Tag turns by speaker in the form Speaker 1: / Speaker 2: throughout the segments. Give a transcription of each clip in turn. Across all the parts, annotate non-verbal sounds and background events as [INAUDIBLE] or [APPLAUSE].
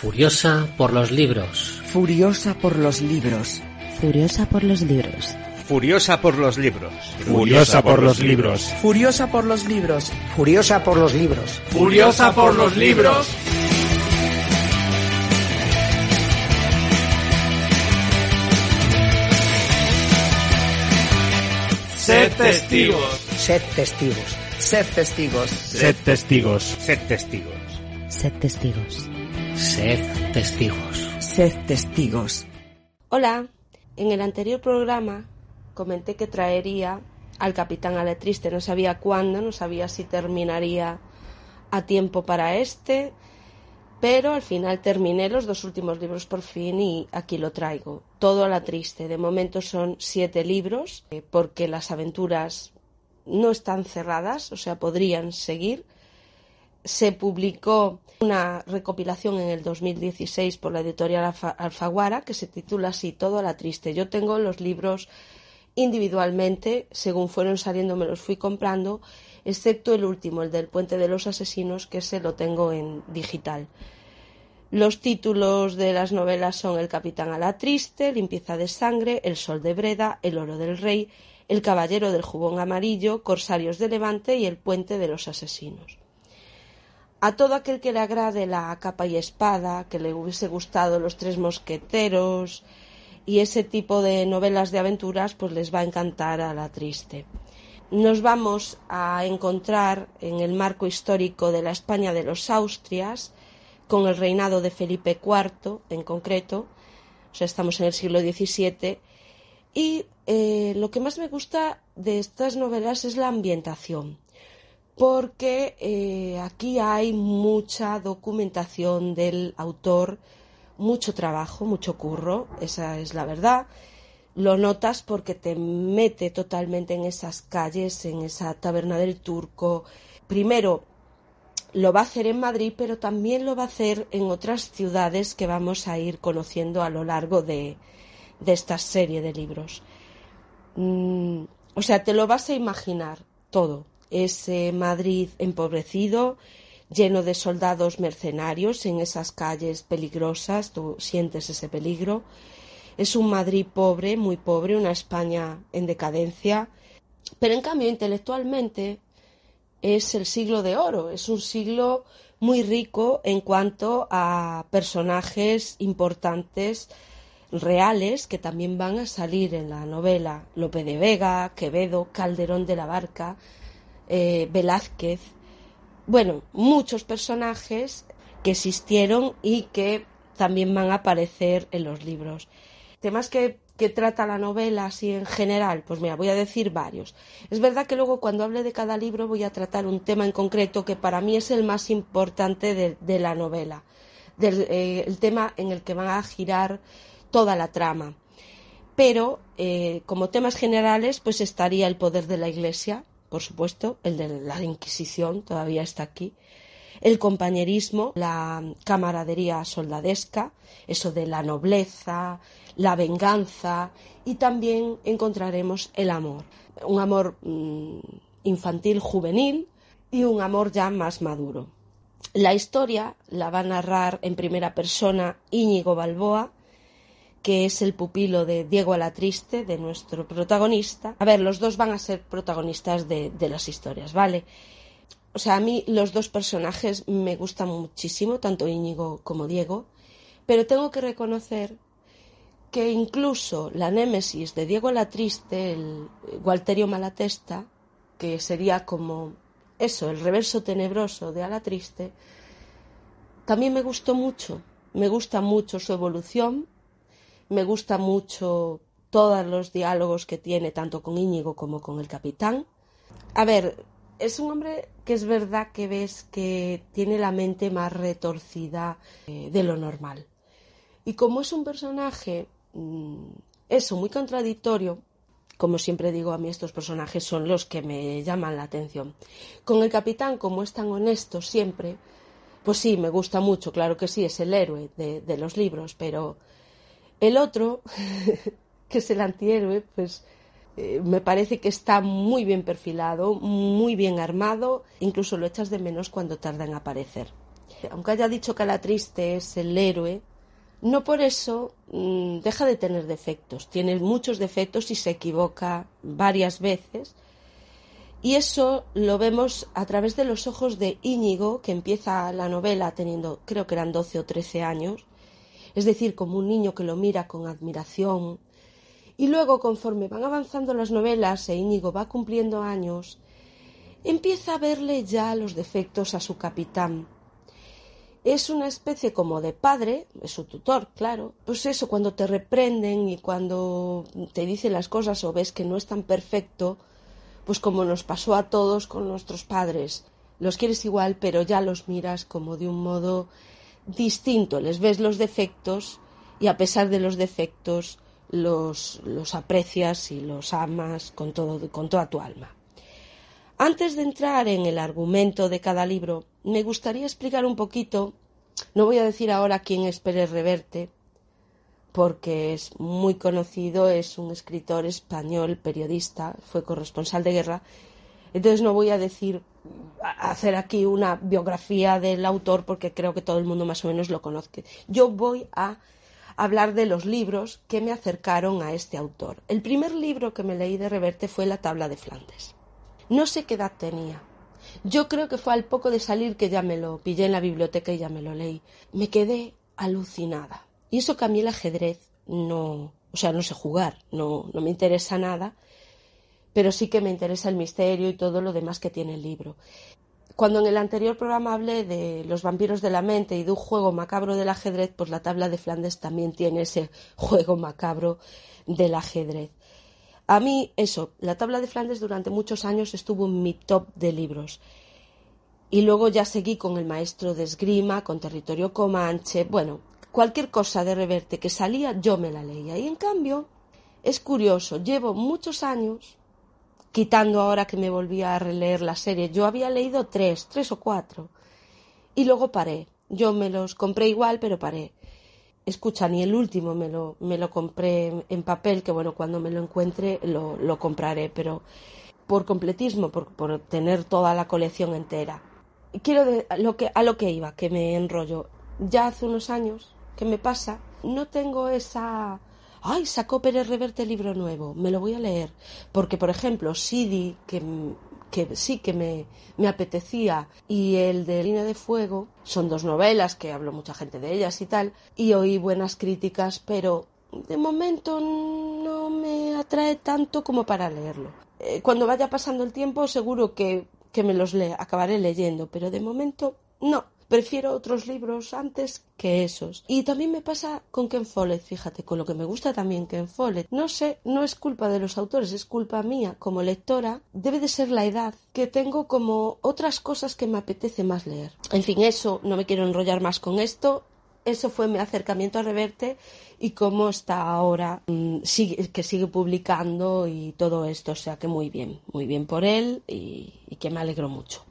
Speaker 1: Furiosa por los libros.
Speaker 2: Furiosa por los libros.
Speaker 3: Furiosa por los libros.
Speaker 4: Furiosa por los libros.
Speaker 5: Furiosa por los libros.
Speaker 2: Furiosa por los libros.
Speaker 6: Furiosa por los libros.
Speaker 7: Furiosa por los libros. Sed testigos.
Speaker 6: Sed testigos.
Speaker 2: Sed testigos.
Speaker 5: Sed testigos.
Speaker 4: Sed testigos.
Speaker 3: Sed testigos.
Speaker 1: Sed testigos.
Speaker 2: Sed testigos.
Speaker 8: Hola, en el anterior programa comenté que traería al capitán Aletriste. No sabía cuándo, no sabía si terminaría a tiempo para este, pero al final terminé los dos últimos libros por fin y aquí lo traigo. Todo a la triste. De momento son siete libros, eh, porque las aventuras no están cerradas, o sea, podrían seguir. Se publicó una recopilación en el 2016 por la editorial Alfa- Alfaguara que se titula así, Todo a la triste. Yo tengo los libros individualmente, según fueron saliendo me los fui comprando, excepto el último, el del Puente de los Asesinos, que ese lo tengo en digital. Los títulos de las novelas son El Capitán a la Triste, Limpieza de Sangre, El Sol de Breda, El Oro del Rey, El Caballero del Jubón Amarillo, Corsarios de Levante y El Puente de los Asesinos. A todo aquel que le agrade la capa y espada, que le hubiese gustado Los Tres Mosqueteros y ese tipo de novelas de aventuras, pues les va a encantar a la triste. Nos vamos a encontrar en el marco histórico de la España de los Austrias, con el reinado de Felipe IV en concreto, o sea, estamos en el siglo XVII, y eh, lo que más me gusta de estas novelas es la ambientación, porque eh, aquí hay mucha documentación del autor, mucho trabajo, mucho curro, esa es la verdad. Lo notas porque te mete totalmente en esas calles, en esa taberna del turco. Primero, lo va a hacer en Madrid, pero también lo va a hacer en otras ciudades que vamos a ir conociendo a lo largo de, esta serie de libros. Mm, o sea, te lo vas a imaginar todo. Ese Madrid empobrecido, lleno de soldados mercenarios en esas calles peligrosas, tú sientes ese peligro. Es un Madrid pobre, muy pobre, una España en decadencia, pero en cambio intelectualmente es el siglo de oro, es un siglo muy rico en cuanto a personajes importantes reales que también van a salir en la novela. Lope de Vega, Quevedo, Calderón de la Barca, eh, Velázquez. Bueno, muchos personajes que existieron y que también van a aparecer en los libros. Temas que, trata la novela así en general, pues mira, voy a decir varios. Es verdad que luego cuando hable de cada libro voy a tratar un tema en concreto que para mí es el más importante de, la novela, del, eh, el tema en el que van a girar toda la trama. Pero eh, como temas generales, pues estaría el poder de la Iglesia, por supuesto, el de la Inquisición todavía está aquí, el compañerismo, la camaradería soldadesca, eso de la nobleza, la venganza y también encontraremos el amor, un amor mmm, infantil juvenil y un amor ya más maduro. La historia la va a narrar en primera persona Íñigo Balboa, que es el pupilo de Diego Alatriste, de nuestro protagonista. A ver, los dos van a ser protagonistas de, las historias, ¿vale? O sea, a mí los dos personajes me gustan muchísimo, tanto Íñigo como Diego, pero tengo que reconocer que incluso la némesis de Diego Alatriste, el Gualterio Malatesta, que sería como eso, el reverso tenebroso de Alatriste, también me gustó mucho. Me gusta mucho su evolución, me gusta mucho todos los diálogos que tiene tanto con Íñigo como con el capitán. A ver, es un hombre que es verdad que ves que tiene la mente más retorcida eh, de lo normal. Y como es un personaje, mm, eso, muy contradictorio, como siempre digo, a mí estos personajes son los que me llaman la atención. Con el capitán, como es tan honesto siempre, pues sí, me gusta mucho, claro que sí, es el héroe de, de los libros, pero el otro, [LAUGHS] que es el antihéroe, pues eh, me parece que está muy bien perfilado, muy bien armado, incluso lo echas de menos cuando tarda en aparecer. Aunque haya dicho que la triste es el héroe, no por eso mmm, deja de tener defectos. Tiene muchos defectos y se equivoca varias veces. Y eso lo vemos a través de los ojos de Íñigo, que empieza la novela teniendo, creo que eran 12 o 13 años. Es decir, como un niño que lo mira con admiración, y luego, conforme van avanzando las novelas e Íñigo va cumpliendo años, empieza a verle ya los defectos a su capitán. Es una especie como de padre, es su tutor, claro. Pues eso, cuando te reprenden y cuando te dicen las cosas o ves que no es tan perfecto, pues como nos pasó a todos con nuestros padres. Los quieres igual, pero ya los miras como de un modo distinto. Les ves los defectos y a pesar de los defectos los, los aprecias y los amas con, todo, con toda tu alma. Antes de entrar en el argumento de cada libro, me gustaría explicar un poquito, no voy a decir ahora quién es Pérez Reverte, porque es muy conocido, es un escritor español, periodista, fue corresponsal de guerra, entonces no voy a decir, hacer aquí una biografía del autor porque creo que todo el mundo más o menos lo conoce. Yo voy a hablar de los libros que me acercaron a este autor. El primer libro que me leí de Reverte fue La tabla de Flandes. No sé qué edad tenía. Yo creo que fue al poco de salir que ya me lo pillé en la biblioteca y ya me lo leí. Me quedé alucinada. Y eso que a mí el ajedrez no, o sea, no sé jugar, no, no me interesa nada, pero sí que me interesa el misterio y todo lo demás que tiene el libro. Cuando en el anterior programa hablé de los vampiros de la mente y de un juego macabro del ajedrez, pues la tabla de Flandes también tiene ese [LAUGHS] juego macabro del ajedrez. A mí, eso, la tabla de Flandes durante muchos años estuvo en mi top de libros. Y luego ya seguí con el maestro de esgrima, con territorio comanche, bueno, cualquier cosa de reverte que salía yo me la leía. Y en cambio, es curioso, llevo muchos años quitando ahora que me volví a releer la serie. Yo había leído tres, tres o cuatro. Y luego paré. Yo me los compré igual, pero paré. Escucha, ni el último me lo, me lo compré en papel, que bueno, cuando me lo encuentre lo, lo compraré, pero por completismo, por, por, tener toda la colección entera. Quiero de, lo que, a lo que iba, que me enrollo. Ya hace unos años, ¿qué me pasa? No tengo esa ay, sacó Pérez Reverte libro nuevo, me lo voy a leer. Porque, por ejemplo, Sidi, que, que sí que me, me, apetecía, y el de Línea de Fuego, son dos novelas que habló mucha gente de ellas y tal, y oí buenas críticas, pero de momento no me atrae tanto como para leerlo. Eh, cuando vaya pasando el tiempo, seguro que, que me los le acabaré leyendo, pero de momento no prefiero otros libros antes que esos. Y también me pasa con Ken Follett, fíjate, con lo que me gusta también Ken Follett. No sé, no es culpa de los autores, es culpa mía como lectora. Debe de ser la edad que tengo como otras cosas que me apetece más leer. En fin, eso, no me quiero enrollar más con esto. Eso fue mi acercamiento a Reverte y cómo está ahora, sigue, que sigue publicando y todo esto. O sea que muy bien, muy bien por él y que me alegro mucho.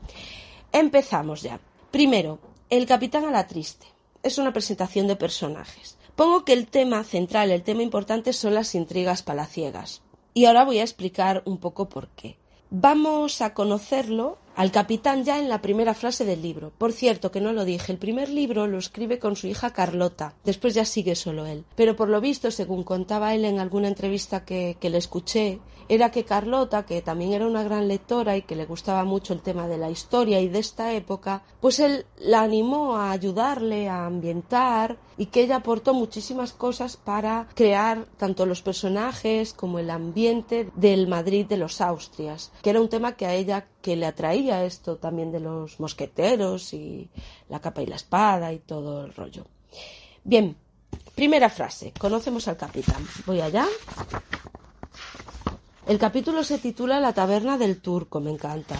Speaker 8: Empezamos ya. Primero, el capitán a la triste. Es una presentación de personajes. Pongo que el tema central, el tema importante son las intrigas palaciegas. Y ahora voy a explicar un poco por qué. Vamos a conocerlo al capitán ya en la primera frase del libro. Por cierto, que no lo dije, el primer libro lo escribe con su hija Carlota, después ya sigue solo él. Pero por lo visto, según contaba él en alguna entrevista que, que le escuché, era que Carlota, que también era una gran lectora y que le gustaba mucho el tema de la historia y de esta época, pues él la animó a ayudarle a ambientar y que ella aportó muchísimas cosas para crear tanto los personajes como el ambiente del Madrid de los Austrias, que era un tema que a ella que le atraía esto también de los mosqueteros y la capa y la espada y todo el rollo. Bien, primera frase, conocemos al capitán. Voy allá. El capítulo se titula La taberna del turco, me encanta.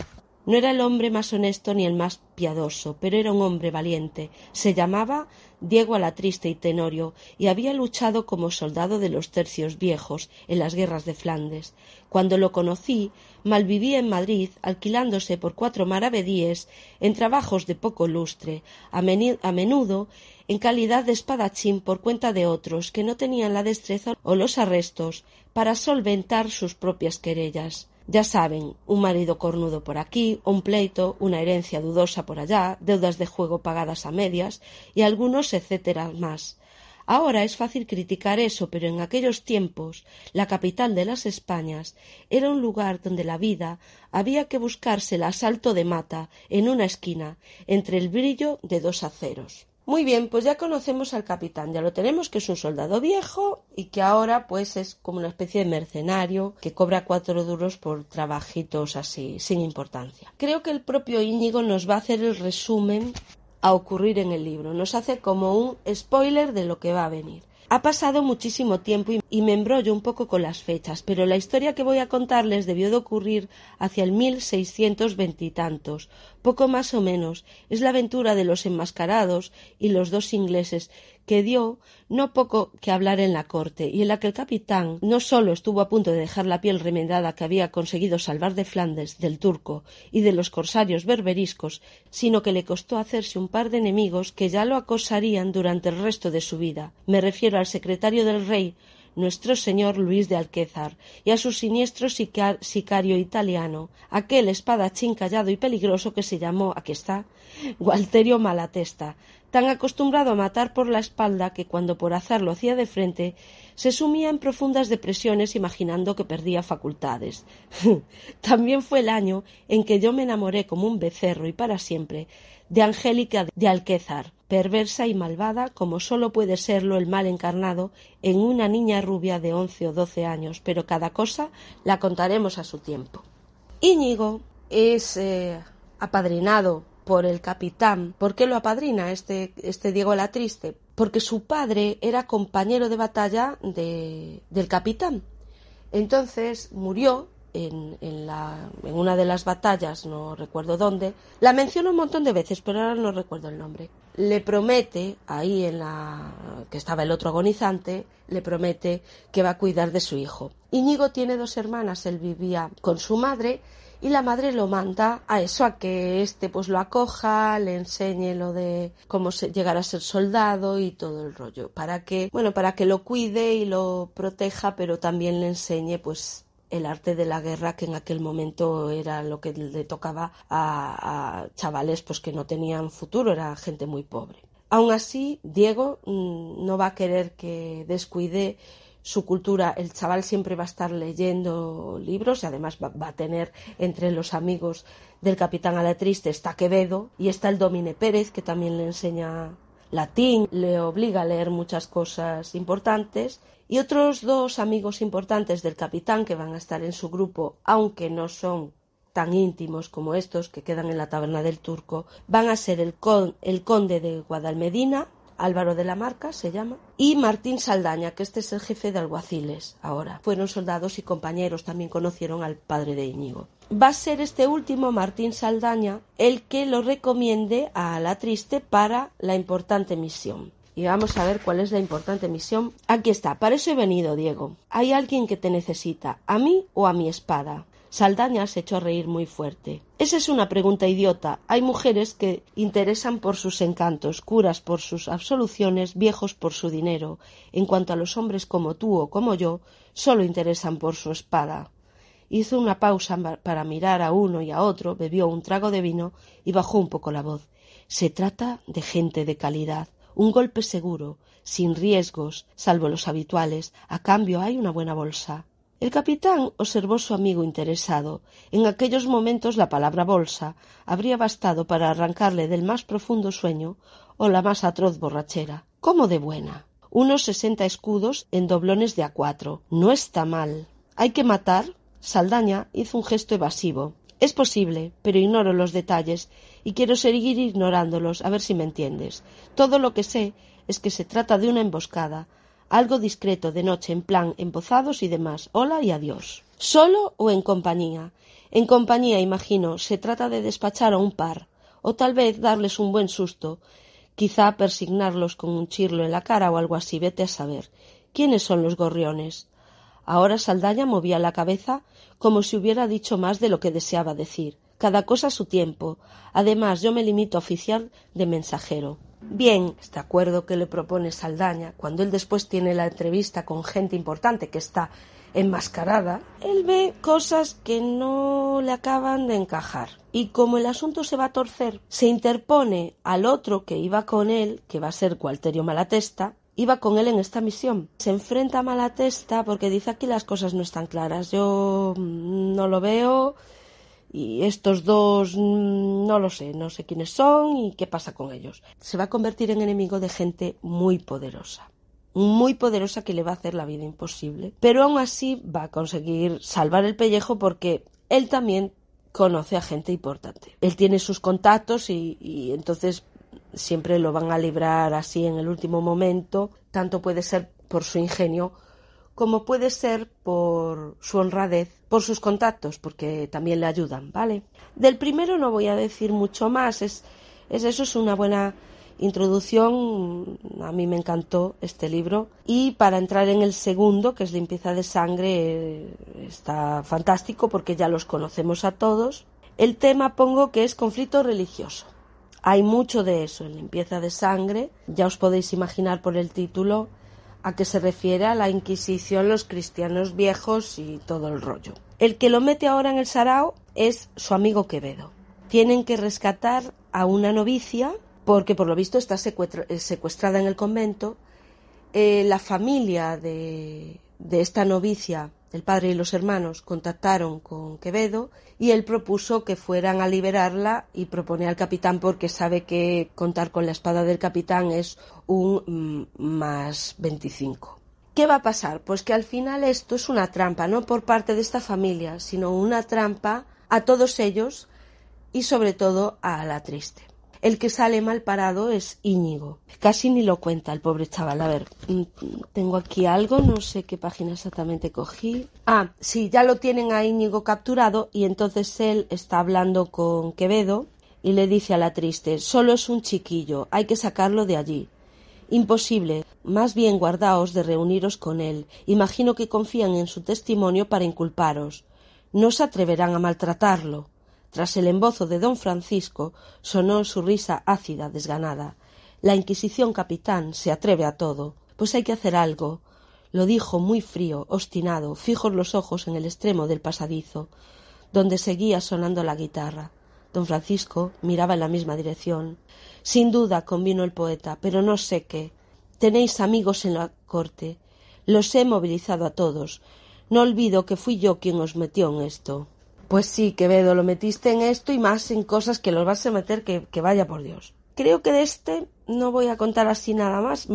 Speaker 8: No era el hombre más honesto ni el más piadoso, pero era un hombre valiente. Se llamaba Diego Alatriste y Tenorio, y había luchado como soldado de los tercios viejos en las guerras de Flandes. Cuando lo conocí, malvivía en Madrid, alquilándose por cuatro maravedíes en trabajos de poco lustre, a, a menudo en calidad de espadachín por cuenta de otros que no tenían la destreza o los arrestos para solventar sus propias querellas. Ya saben, un marido cornudo por aquí, un pleito, una herencia dudosa por allá, deudas de juego pagadas a medias y algunos etcétera más. Ahora es fácil criticar eso, pero en aquellos tiempos la capital de las Españas era un lugar donde la vida había que buscársela a salto de mata, en una esquina, entre el brillo de dos aceros. Muy bien, pues ya conocemos al capitán, ya lo tenemos que es un soldado viejo y que ahora pues es como una especie de mercenario que cobra cuatro duros por trabajitos así, sin importancia. Creo que el propio Íñigo nos va a hacer el resumen a ocurrir en el libro, nos hace como un spoiler de lo que va a venir. Ha pasado muchísimo tiempo y me embrollo un poco con las fechas, pero la historia que voy a contarles debió de ocurrir hacia el mil seiscientos veintitantos, poco más o menos. Es la aventura de los enmascarados y los dos ingleses, que dio no poco que hablar en la corte, y en la que el capitán no sólo estuvo a punto de dejar la piel remendada que había conseguido salvar de Flandes, del turco y de los corsarios berberiscos, sino que le costó hacerse un par de enemigos que ya lo acosarían durante el resto de su vida. Me refiero al secretario del rey, nuestro señor Luis de Alquézar, y a su siniestro sicario italiano, aquel espadachín callado y peligroso que se llamó, aquí está, Gualterio Malatesta, tan acostumbrado a matar por la espalda que cuando por hacerlo hacía de frente, se sumía en profundas depresiones imaginando que perdía facultades. [LAUGHS] También fue el año en que yo me enamoré como un becerro y para siempre de Angélica de Alquézar, perversa y malvada como sólo puede serlo el mal encarnado en una niña rubia de once o doce años, pero cada cosa la contaremos a su tiempo. Íñigo es eh, apadrinado por el capitán. ¿Por qué lo apadrina este, este Diego la Triste? Porque su padre era compañero de batalla de, del capitán. Entonces murió en, la, en una de las batallas, no recuerdo dónde, la menciona un montón de veces, pero ahora no recuerdo el nombre. Le promete, ahí en la que estaba el otro agonizante, le promete que va a cuidar de su hijo. Íñigo tiene dos hermanas, él vivía con su madre y la madre lo manda a eso, a que éste pues lo acoja, le enseñe lo de cómo llegar a ser soldado y todo el rollo, para que, bueno, para que lo cuide y lo proteja, pero también le enseñe pues el arte de la guerra que en aquel momento era lo que le tocaba a, chavales pues que no tenían futuro, era gente muy pobre. Aún así, Diego mm, no va a querer que descuide su cultura. El chaval siempre va a estar leyendo libros y además va, a tener entre los amigos del capitán Alatriste está Quevedo y está el Domine Pérez que también le enseña latín, le obliga a leer muchas cosas importantes y otros dos amigos importantes del capitán que van a estar en su grupo, aunque no son tan íntimos como estos que quedan en la taberna del turco, van a ser el, el conde de Guadalmedina, Álvaro de la Marca se llama, y Martín Saldaña, que este es el jefe de alguaciles ahora. Fueron soldados y compañeros, también conocieron al padre de Íñigo. Va a ser este último, Martín Saldaña, el que lo recomiende a la triste para la importante misión y vamos a ver cuál es la importante misión. Aquí está, para eso he venido, Diego. Hay alguien que te necesita, a mí o a mi espada. Saldaña se echó a reír muy fuerte. Esa es una pregunta idiota. Hay mujeres que interesan por sus encantos, curas por sus absoluciones, viejos por su dinero. En cuanto a los hombres como tú o como yo, solo interesan por su espada. Hizo una pausa para mirar a uno y a otro, bebió un trago de vino y bajó un poco la voz. Se trata de gente de calidad un golpe seguro, sin riesgos, salvo los habituales. A cambio hay una buena bolsa. El capitán observó su amigo interesado. En aquellos momentos la palabra bolsa habría bastado para arrancarle del más profundo sueño o la más atroz borrachera. ¿Cómo de buena? Unos sesenta escudos en doblones de a cuatro. No está mal. ¿Hay que matar? Saldaña hizo un gesto evasivo. Es posible, pero ignoro los detalles y quiero seguir ignorándolos, a ver si me entiendes. Todo lo que sé es que se trata de una emboscada, algo discreto de noche en plan embozados y demás. Hola y adiós. ¿Solo o en compañía? En compañía, imagino, se trata de despachar a un par, o tal vez darles un buen susto, quizá persignarlos con un chirlo en la cara o algo así, vete a saber. ¿Quiénes son los gorriones? Ahora Saldaña movía la cabeza como si hubiera dicho más de lo que deseaba decir. Cada cosa a su tiempo. Además, yo me limito a oficiar de mensajero. Bien, este acuerdo que le propone Saldaña, cuando él después tiene la entrevista con gente importante que está enmascarada, él ve cosas que no le acaban de encajar. Y como el asunto se va a torcer, se interpone al otro que iba con él, que va a ser Gualterio Malatesta, iba con él en esta misión. Se enfrenta a Malatesta porque dice aquí las cosas no están claras. Yo mm, no lo veo y estos dos mm, no lo sé, no sé quiénes son y qué pasa con ellos. Se va a convertir en enemigo de gente muy poderosa. Muy poderosa que le va a hacer la vida imposible. Pero aún así va a conseguir salvar el pellejo porque él también conoce a gente importante. Él tiene sus contactos y, y entonces siempre lo van a librar así en el último momento, tanto puede ser por su ingenio como puede ser por su honradez, por sus contactos, porque también le ayudan, ¿vale? Del primero no voy a decir mucho más, es, es eso, es una buena introducción, a mí me encantó este libro, y para entrar en el segundo, que es limpieza de sangre, está fantástico porque ya los conocemos a todos. El tema pongo que es conflicto religioso. Hay mucho de eso en limpieza de sangre. Ya os podéis imaginar por el título a qué se refiere a la Inquisición, los cristianos viejos y todo el rollo. El que lo mete ahora en el sarao es su amigo Quevedo. Tienen que rescatar a una novicia porque por lo visto está secuestrada en el convento. Eh, la familia de esta novicia el padre y los hermanos contactaron con Quevedo y él propuso que fueran a liberarla y propone al capitán porque sabe que contar con la espada del capitán es un mm, más 25. ¿Qué va a pasar? Pues que al final esto es una trampa, no por parte de esta familia, sino una trampa a todos ellos y sobre todo a la triste. El que sale mal parado es Íñigo. Casi ni lo cuenta el pobre chaval. A ver, mm, tengo aquí algo, no sé qué página exactamente cogí. Ah, sí, ya lo tienen a Íñigo capturado y entonces él está hablando con Quevedo y le dice a la triste, solo es un chiquillo, hay que sacarlo de allí. Imposible. Más bien guardaos de reuniros con él. Imagino que confían en su testimonio para inculparos. No se atreverán a maltratarlo. Tras el embozo de don Francisco sonó su risa ácida, desganada. La Inquisición capitán se atreve a todo. Pues hay que hacer algo. Lo dijo muy frío, obstinado, fijos los ojos en el extremo del pasadizo, donde seguía sonando la guitarra. Don Francisco miraba en la misma dirección. Sin duda, convino el poeta, pero no sé qué. Tenéis amigos en la corte. Los he movilizado a todos. No olvido que fui yo quien os metió en esto. Pues sí, Quevedo, lo metiste en esto y más en cosas que los vas a meter que, vaya por Dios. Creo que de este no voy a contar así nada más.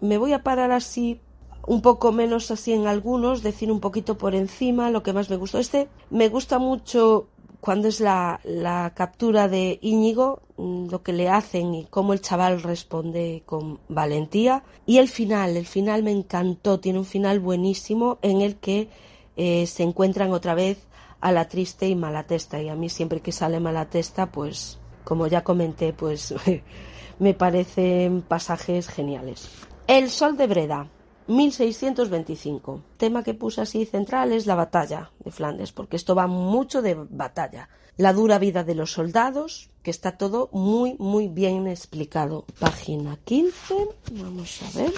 Speaker 8: Me voy a parar así un poco menos así en algunos, decir un poquito por encima lo que más me gustó. Este me gusta mucho cuando es la, la captura de Íñigo, mm, lo que le hacen y cómo el chaval responde con valentía. Y el final, el final me encantó, tiene un final buenísimo en el que eh, se encuentran otra vez a la triste y Malatesta. Y a mí siempre que sale Malatesta, pues como ya comenté, pues [LAUGHS] me parecen pasajes geniales. El Sol de Breda, 1625. Tema que puse así central es la batalla de Flandes, porque esto va mucho de batalla. La dura vida de los soldados, que está todo muy, muy bien explicado. Página 15, vamos a ver.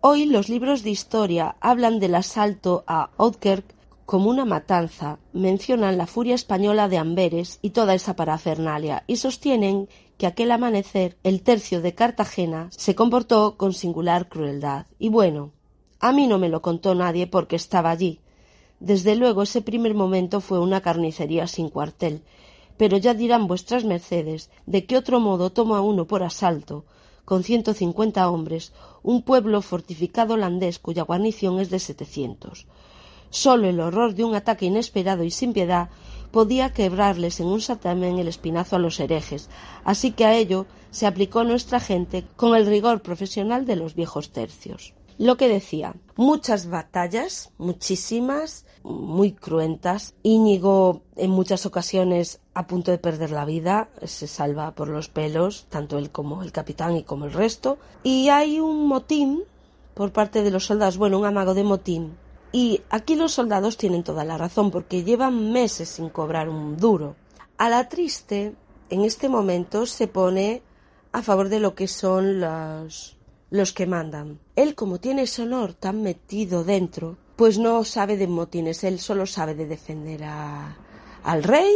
Speaker 8: Hoy los libros de historia hablan del asalto a Oudkerk como una matanza, mencionan la furia española de Amberes y toda esa parafernalia, y sostienen que aquel amanecer el tercio de Cartagena se comportó con singular crueldad. Y bueno, a mí no me lo contó nadie porque estaba allí. Desde luego ese primer momento fue una carnicería sin cuartel, pero ya dirán vuestras mercedes de qué otro modo toma uno por asalto, con ciento cincuenta hombres, un pueblo fortificado holandés cuya guarnición es de setecientos. Solo el horror de un ataque inesperado y sin piedad podía quebrarles en un santiamén el espinazo a los herejes, así que a ello se aplicó nuestra gente con el rigor profesional de los viejos tercios. lo que decía, muchas batallas, muchísimas, muy cruentas. Íñigo en muchas ocasiones a punto de perder la vida, se salva por los pelos, tanto él como el capitán y como el resto. Y hay un motín por parte de los soldados, bueno, un amago de motín. Y aquí los soldados tienen toda la razón porque llevan meses sin cobrar un duro. A la triste, en este momento se pone a favor de lo que son los, los que mandan. Él, como tiene ese honor tan metido dentro, pues no sabe de motines, él solo sabe de defender a, al rey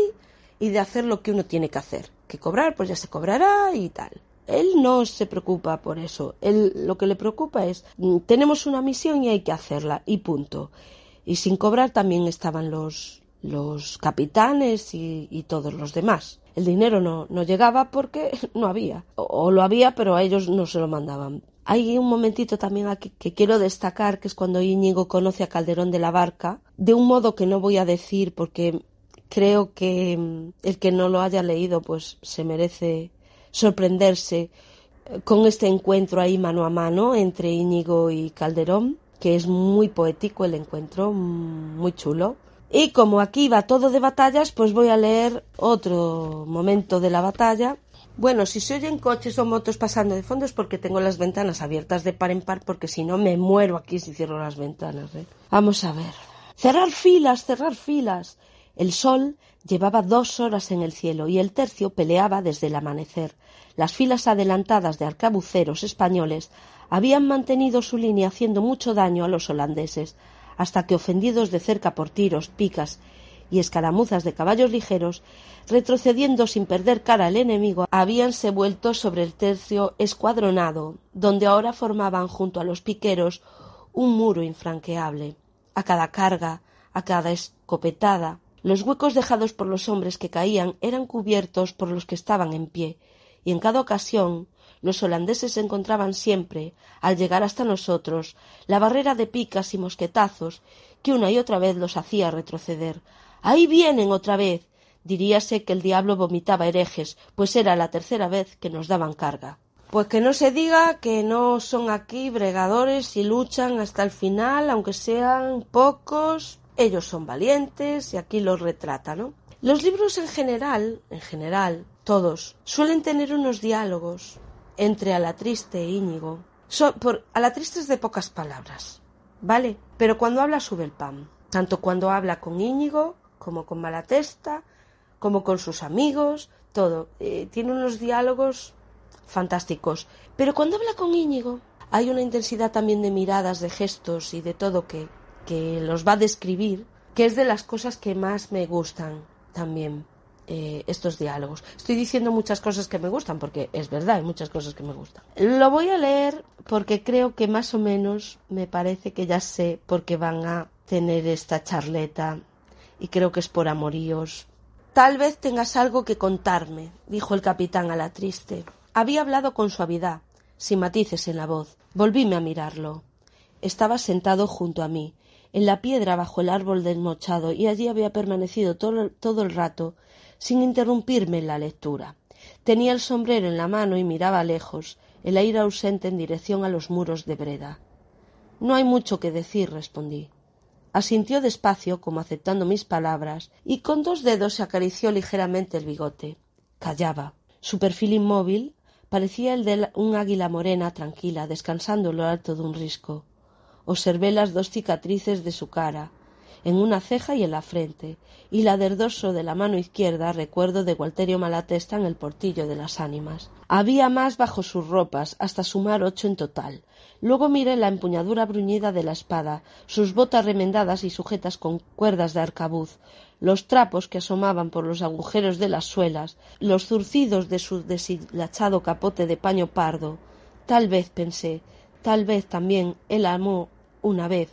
Speaker 8: y de hacer lo que uno tiene que hacer. Que cobrar, pues ya se cobrará y tal. Él no se preocupa por eso. Él lo que le preocupa es mm, tenemos una misión y hay que hacerla y punto. Y sin cobrar también estaban los los capitanes y, todos los demás. El dinero no, no llegaba porque [LAUGHS] no había. O, o, lo había, pero a ellos no se lo mandaban. Hay un momentito también aquí que quiero destacar, que es cuando Íñigo conoce a Calderón de la Barca, de un modo que no voy a decir porque creo que mm, el que no lo haya leído pues se merece sorprenderse con este encuentro ahí mano a mano entre Íñigo y Calderón, que es muy poético el encuentro, muy chulo. Y como aquí va todo de batallas, pues voy a leer otro momento de la batalla. Bueno, si se oyen coches o motos pasando de fondo es porque tengo las ventanas abiertas de par en par, porque si no me muero aquí si cierro las ventanas. ¿eh? Vamos a ver. Cerrar filas, cerrar filas. El sol llevaba dos horas en el cielo y el tercio peleaba desde el amanecer. Las filas adelantadas de arcabuceros españoles habían mantenido su línea haciendo mucho daño a los holandeses, hasta que ofendidos de cerca por tiros, picas y escaramuzas de caballos ligeros, retrocediendo sin perder cara al enemigo, habíanse vuelto sobre el tercio escuadronado, donde ahora formaban junto a los piqueros un muro infranqueable. A cada carga, a cada escopetada, los huecos dejados por los hombres que caían eran cubiertos por los que estaban en pie, y en cada ocasión los holandeses encontraban siempre, al llegar hasta nosotros, la barrera de picas y mosquetazos que una y otra vez los hacía retroceder. Ahí vienen otra vez. Diríase que el diablo vomitaba herejes, pues era la tercera vez que nos daban carga. Pues que no se diga que no son aquí bregadores y luchan hasta el final, aunque sean pocos, ellos son valientes y aquí los retrata, ¿no? Los libros en general, en general, todos, suelen tener unos diálogos entre Alatriste e Íñigo. Son, por, Alatriste es de pocas palabras, ¿vale? Pero cuando habla sube el pan. Tanto cuando habla con Íñigo, como con Malatesta, como con sus amigos, todo. Eh, tiene unos diálogos fantásticos. Pero cuando habla con Íñigo, hay una intensidad también de miradas, de gestos y de todo que, que los va a describir, que es de las cosas que más me gustan también eh, estos diálogos. Estoy diciendo muchas cosas que me gustan, porque es verdad, hay muchas cosas que me gustan. Lo voy a leer porque creo que más o menos me parece que ya sé por qué van a tener esta charleta y creo que es por amoríos. Tal vez tengas algo que contarme, dijo el capitán a la triste. Había hablado con suavidad, sin matices en la voz. Volvíme a mirarlo. Estaba sentado junto a mí, en la piedra bajo el árbol desmochado, y allí había permanecido todo, todo el rato, sin interrumpirme en la lectura. Tenía el sombrero en la mano y miraba lejos, el aire ausente en dirección a los muros de Breda. No hay mucho que decir, respondí. Asintió despacio, como aceptando mis palabras, y con dos dedos se acarició ligeramente el bigote. Callaba. Su perfil inmóvil parecía el de un águila morena tranquila, descansando en lo alto de un risco. Observé las dos cicatrices de su cara, en una ceja y en la frente, y la del dorso de la mano izquierda recuerdo de Gualterio Malatesta en el portillo de las ánimas. Había más bajo sus ropas, hasta sumar ocho en total. Luego miré la empuñadura bruñida de la espada, sus botas remendadas y sujetas con cuerdas de arcabuz, los trapos que asomaban por los agujeros de las suelas, los zurcidos de su deshilachado capote de paño pardo. Tal vez, pensé, tal vez también él amó una vez,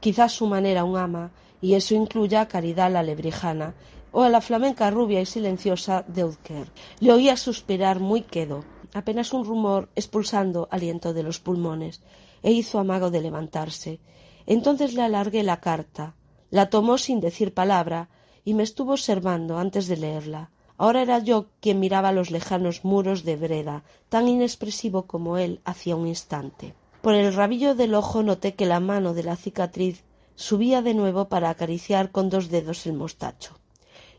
Speaker 8: quizás su manera un ama, y eso incluya a Caridad la lebrijana o a la flamenca rubia y silenciosa de Udker. Le oía suspirar muy quedo, apenas un rumor expulsando aliento de los pulmones, e hizo amago de levantarse. Entonces le alargué la carta, la tomó sin decir palabra y me estuvo observando antes de leerla. Ahora era yo quien miraba los lejanos muros de Breda, tan inexpresivo como él hacía un instante. Por el rabillo del ojo noté que la mano de la cicatriz subía de nuevo para acariciar con dos dedos el mostacho.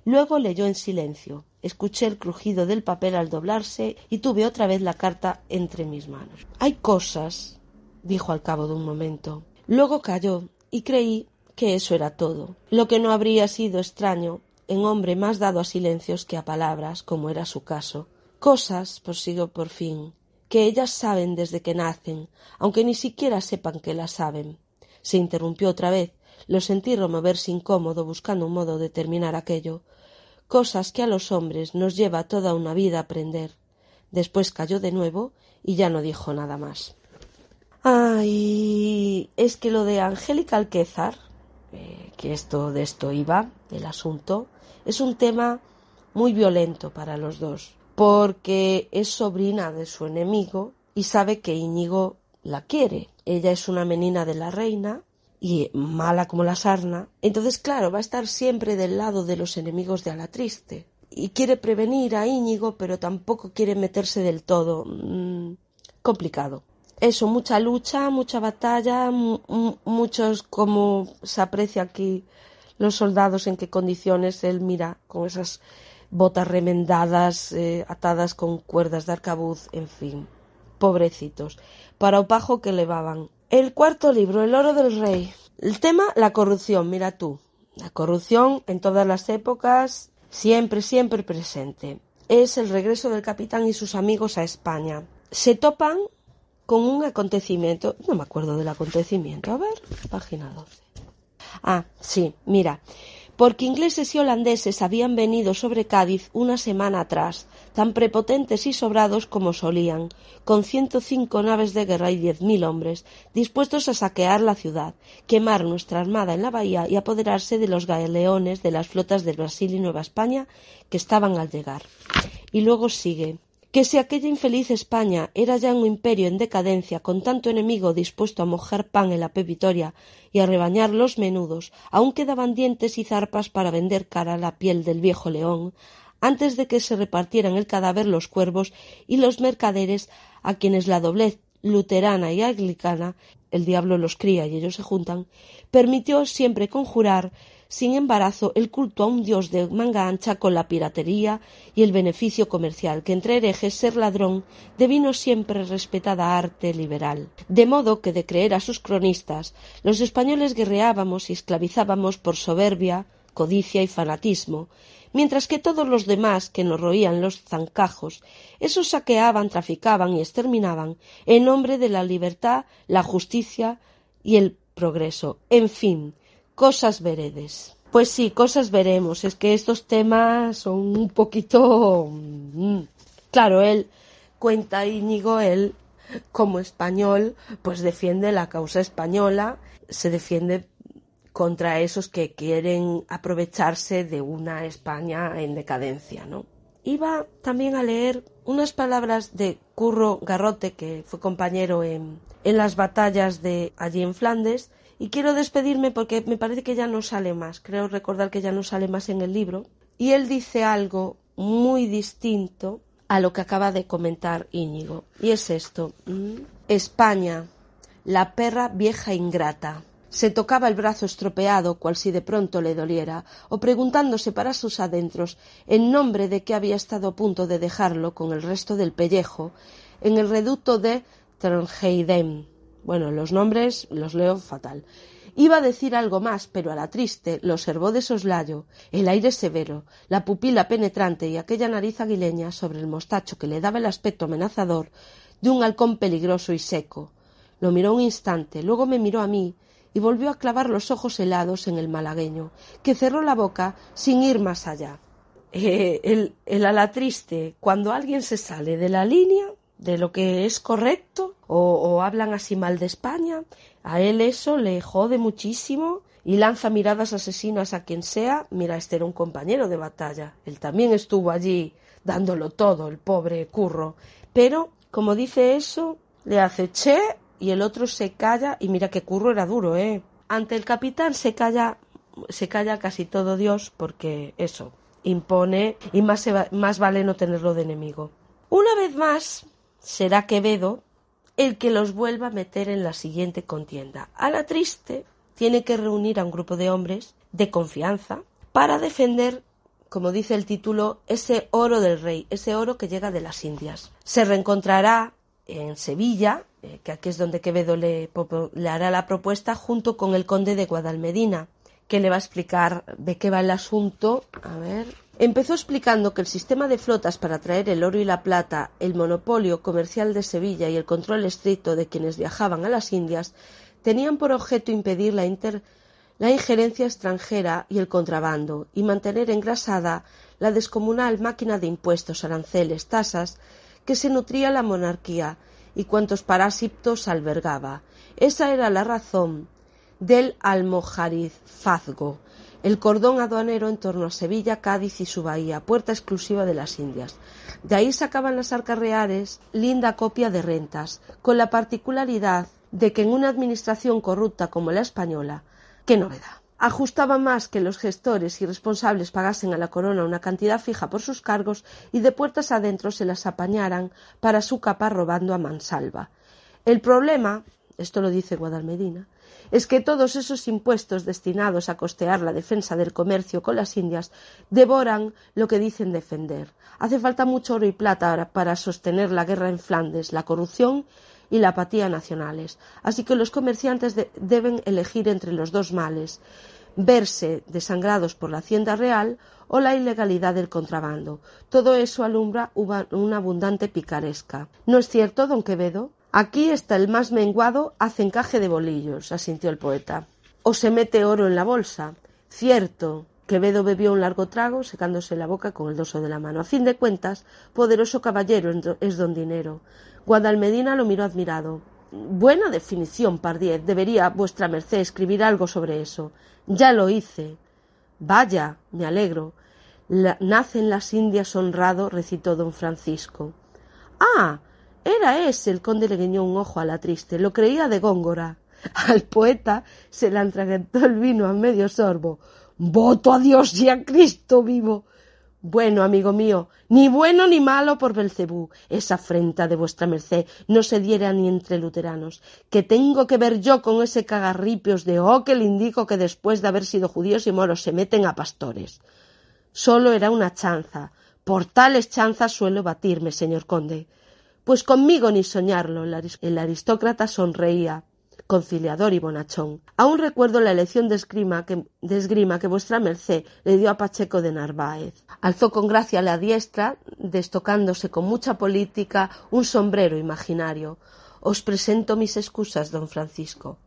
Speaker 8: Luego leyó en silencio. Escuché el crujido del papel al doblarse y tuve otra vez la carta entre mis manos. Hay cosas, dijo al cabo de un momento. Luego calló y creí que eso era todo, lo que no habría sido extraño en hombre más dado a silencios que a palabras, como era su caso. Cosas, prosiguió por fin, que ellas saben desde que nacen, aunque ni siquiera sepan que las saben. Se interrumpió otra vez. Lo sentí removerse incómodo buscando un modo de terminar aquello. Cosas que a los hombres nos lleva toda una vida aprender. Después cayó de nuevo y ya no dijo nada más. Ay, es que lo de Angélica Alquézar, eh, que esto de esto iba, del asunto, es un tema muy violento para los dos, porque es sobrina de su enemigo y sabe que Íñigo la quiere. Ella es una menina de la reina y mala como la sarna. Entonces, claro, va a estar siempre del lado de los enemigos de Alatriste. Y quiere prevenir a Íñigo, pero tampoco quiere meterse del todo. Mm, complicado. Eso, mucha lucha, mucha batalla, muchos, como se aprecia aquí, los soldados en qué condiciones él mira con esas botas remendadas, eh, atadas con cuerdas de arcabuz, en fin pobrecitos, para o que levaban. El cuarto libro, El oro del rey. El tema, la corrupción, mira tú. La corrupción en todas las épocas, siempre, siempre presente. Es el regreso del capitán y sus amigos a España. Se topan con un acontecimiento, no me acuerdo del acontecimiento, a ver, página 12. Ah, sí, mira, porque ingleses y holandeses habían venido sobre Cádiz una semana atrás, tan prepotentes y sobrados como solían, con ciento cinco naves de guerra y diez mil hombres, dispuestos a saquear la ciudad, quemar nuestra armada en la bahía y apoderarse de los galeones de las flotas de Brasil y Nueva España que estaban al llegar. Y luego sigue que si aquella infeliz España era ya un imperio en decadencia, con tanto enemigo dispuesto a mojar pan en la pepitoria y a rebañar los menudos, aún quedaban dientes y zarpas para vender cara la piel del viejo león, antes de que se repartieran el cadáver los cuervos y los mercaderes a quienes la doblez luterana y anglicana, el diablo los cría y ellos se juntan, permitió siempre conjurar sin embarazo el culto a un dios de manga ancha con la piratería y el beneficio comercial, que entre herejes ser ladrón devino siempre respetada arte liberal. De modo que de creer a sus cronistas, los españoles guerreábamos y esclavizábamos por soberbia, codicia y fanatismo, mientras que todos los demás que nos roían los zancajos, esos saqueaban, traficaban y exterminaban en nombre de la libertad, la justicia y el progreso. En fin, cosas veredes. Pues sí, cosas veremos. Es que estos temas son un poquito... Mm, claro, él cuenta Íñigo, él como español, pues defiende la causa española, se defiende contra esos que quieren aprovecharse de una España en decadencia, ¿no? Iba también a leer unas palabras de Curro Garrote, que fue compañero en, en las batallas de allí en Flandes, y quiero despedirme porque me parece que ya no sale más, creo recordar que ya no sale más en el libro. Y él dice algo muy distinto a lo que acaba de comentar Íñigo. Y es esto. España, la perra vieja ingrata. Se tocaba el brazo estropeado, cual si de pronto le doliera, o preguntándose para sus adentros en nombre de que había estado a punto de dejarlo con el resto del pellejo en el reducto de Tronheidem, bueno, los nombres los leo fatal. Iba a decir algo más, pero a la triste lo observó de soslayo, el aire severo, la pupila penetrante y aquella nariz aguileña sobre el mostacho que le daba el aspecto amenazador de un halcón peligroso y seco. Lo miró un instante, luego me miró a mí y volvió a clavar los ojos helados en el malagueño, que cerró la boca sin ir más allá. Eh, el, el ala triste, cuando alguien se sale de la línea, de lo que es correcto o, hablan así mal de España, a él eso le jode muchísimo y lanza miradas asesinas a quien sea. Mira, este era un compañero de batalla. Él también estuvo allí dándolo todo, el pobre curro. Pero, como dice eso, le hace che y el otro se calla y mira que curro era duro, ¿eh? Ante el capitán se calla, se calla casi todo Dios porque eso impone y más, más vale no tenerlo de enemigo. Una vez más, será Quevedo, el que los vuelva a meter en la siguiente contienda. A la triste tiene que reunir a un grupo de hombres de confianza para defender, como dice el título, ese oro del rey, ese oro que llega de las Indias. Se reencontrará en Sevilla, eh, que aquí es donde Quevedo le, hará la propuesta, junto con el conde de Guadalmedina, que le va a explicar de qué va el asunto. A ver. Empezó explicando que el sistema de flotas para traer el oro y la plata, el monopolio comercial de Sevilla y el control estricto de quienes viajaban a las Indias tenían por objeto impedir la, la injerencia extranjera y el contrabando y mantener engrasada la descomunal máquina de impuestos, aranceles, tasas que se nutría la monarquía y cuantos parásitos albergaba. Esa era la razón del almojarizazgo, el cordón aduanero en torno a Sevilla, Cádiz y su bahía, puerta exclusiva de las Indias. De ahí sacaban las arcas reales linda copia de rentas, con la particularidad de que en una administración corrupta como la española, qué novedad ajustaba más que los gestores y responsables pagasen a la corona una cantidad fija por sus cargos y de puertas adentro se las apañaran para su capa robando a mansalva. El problema, esto lo dice Guadalmedina, es que todos esos impuestos destinados a costear la defensa del comercio con las Indias devoran lo que dicen defender. Hace falta mucho oro y plata para sostener la guerra en Flandes, la corrupción y la apatía nacionales. Así que los comerciantes deben elegir entre los dos males verse desangrados por la hacienda real o la ilegalidad del contrabando. Todo eso alumbra una abundante picaresca. ¿No es cierto, don Quevedo? Aquí está el más menguado hace encaje de bolillos, asintió el poeta. O se mete oro en la bolsa. Cierto. Quevedo bebió un largo trago, secándose la boca con el dorso de la mano. A fin de cuentas, poderoso caballero es don Dinero. Guadalmedina lo miró admirado. Buena definición, Pardiez. Debería vuestra merced escribir algo sobre eso. Ya lo hice. Vaya, me alegro. nace en las Indias honrado, recitó don Francisco. Ah, era ese. El conde le guiñó un ojo a la triste. Lo creía de Góngora. Al poeta se le atragantó el vino a medio sorbo. Voto a Dios y a Cristo vivo. Bueno, amigo mío, ni bueno ni malo por Belcebú. Esa afrenta de vuestra merced no se diera ni entre luteranos. Que tengo que ver yo con ese cagarripios de oh que le indico que después de haber sido judíos y moros se meten a pastores. Solo era una chanza. Por tales chanzas suelo batirme, señor conde. Pues conmigo ni soñarlo. El aristócrata sonreía conciliador y bonachón. Aún recuerdo la elección de esgrima, que, de esgrima que vuestra merced le dio a Pacheco de Narváez. Alzó con gracia la diestra, destocándose con mucha política un sombrero imaginario. Os presento mis excusas, don Francisco.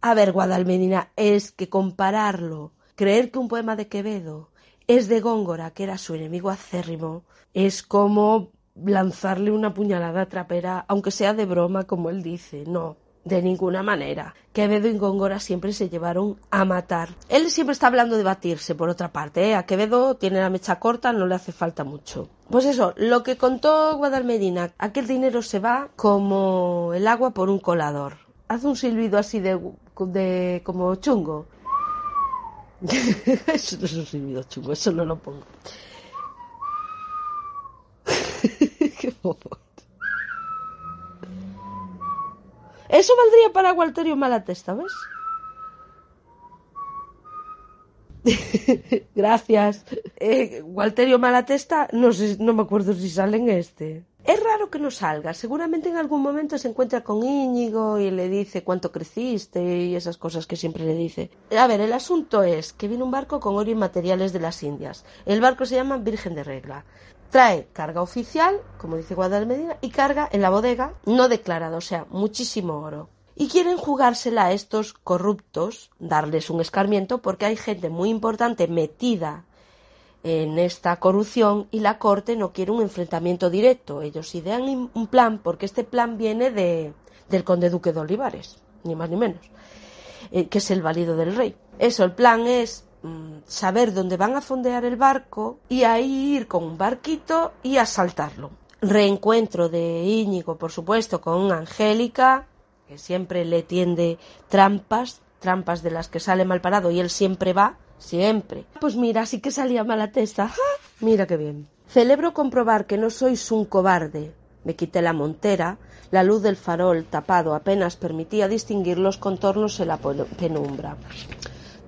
Speaker 8: A ver, Guadalmedina, es que compararlo, creer que un poema de Quevedo es de Góngora, que era su enemigo acérrimo, es como lanzarle una puñalada trapera, aunque sea de broma, como él dice. No, de ninguna manera. Quevedo y Góngora siempre se llevaron a matar. Él siempre está hablando de batirse, por otra parte. ¿eh? A Quevedo tiene la mecha corta, no le hace falta mucho. Pues eso, lo que contó Guadalmedina, aquel dinero se va como el agua por un colador. Hace un silbido así de, de como chungo. [LAUGHS] eso no es un silbido chungo, eso no lo pongo. [LAUGHS] Eso valdría para Walterio Malatesta, ¿ves? [LAUGHS] Gracias. Eh, Walterio Malatesta, no sé, no me acuerdo si sale en este. Es raro que no salga. Seguramente en algún momento se encuentra con Íñigo y le dice cuánto creciste y esas cosas que siempre le dice. A ver, el asunto es que viene un barco con oro y materiales de las Indias. El barco se llama Virgen de Regla trae carga oficial, como dice Guadalmedina, y carga en la bodega no declarada, o sea, muchísimo oro. Y quieren jugársela a estos corruptos, darles un escarmiento, porque hay gente muy importante metida en esta corrupción y la corte no quiere un enfrentamiento directo. Ellos idean un plan, porque este plan viene de, del conde duque de Olivares, ni más ni menos, eh, que es el válido del rey. Eso, el plan es saber dónde van a fondear el barco y ahí ir con un barquito y asaltarlo. Reencuentro de Íñigo, por supuesto, con Angélica, que siempre le tiende trampas, trampas de las que sale mal parado y él siempre va, siempre. Pues mira, sí que salía mala testa. [LAUGHS] Mira qué bien. Celebro comprobar que no sois un cobarde, Me quité la montera, la luz del farol tapado apenas permitía distinguir los contornos en la penumbra.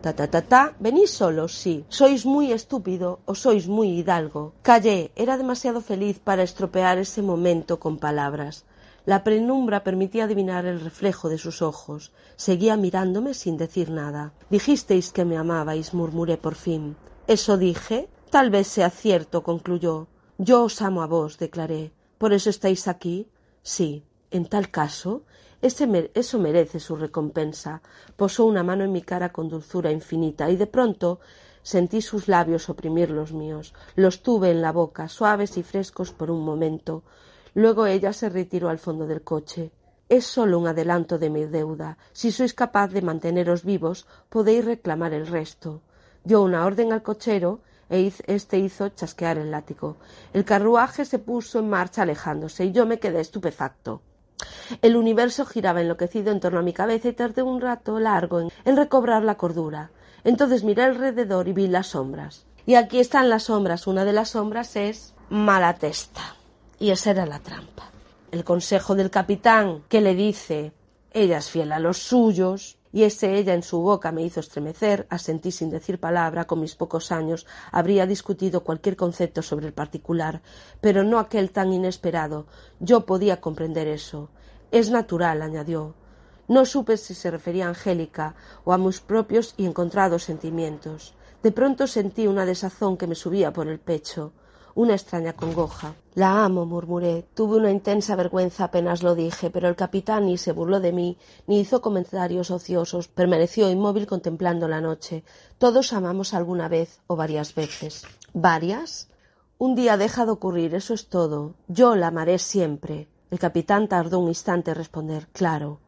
Speaker 8: Ta ta ta ta, venís solos, sí. Sois muy estúpido o sois muy hidalgo. Callé, era demasiado feliz para estropear ese momento con palabras. La penumbra permitía adivinar el reflejo de sus ojos. Seguía mirándome sin decir nada. Dijisteis que me amabais, murmuré por fin. ¿Eso dije? Tal vez sea cierto, concluyó. Yo os amo a vos, declaré. ¿Por eso estáis aquí? Sí. En tal caso, eso merece su recompensa. Posó una mano en mi cara con dulzura infinita y de pronto sentí sus labios oprimir los míos. Los tuve en la boca, suaves y frescos por un momento. Luego ella se retiró al fondo del coche. Es solo un adelanto de mi deuda. Si sois capaz de manteneros vivos, podéis reclamar el resto. Dio una orden al cochero e este hizo chasquear el látigo. El carruaje se puso en marcha alejándose y yo me quedé estupefacto. El universo giraba enloquecido en torno a mi cabeza y tardé un rato largo en, recobrar la cordura. Entonces miré alrededor y vi las sombras. Y aquí están las sombras. Una de las sombras es Malatesta. Y esa era la trampa. El consejo del capitán que le dice ella es fiel a los suyos, y ese ella en su boca me hizo estremecer, asentí sin decir palabra, con mis pocos años habría discutido cualquier concepto sobre el particular, pero no aquel tan inesperado. Yo podía comprender eso. Es natural, añadió. No supe si se refería a Angélica o a mis propios y encontrados sentimientos. De pronto sentí una desazón que me subía por el pecho una extraña congoja. La amo, murmuré. Tuve una intensa vergüenza apenas lo dije, pero el capitán ni se burló de mí, ni hizo comentarios ociosos. Permaneció inmóvil contemplando la noche. Todos amamos alguna vez o varias veces. ¿Varias? Un día deja de ocurrir, eso es todo. Yo la amaré siempre. El capitán tardó un instante en responder. Claro,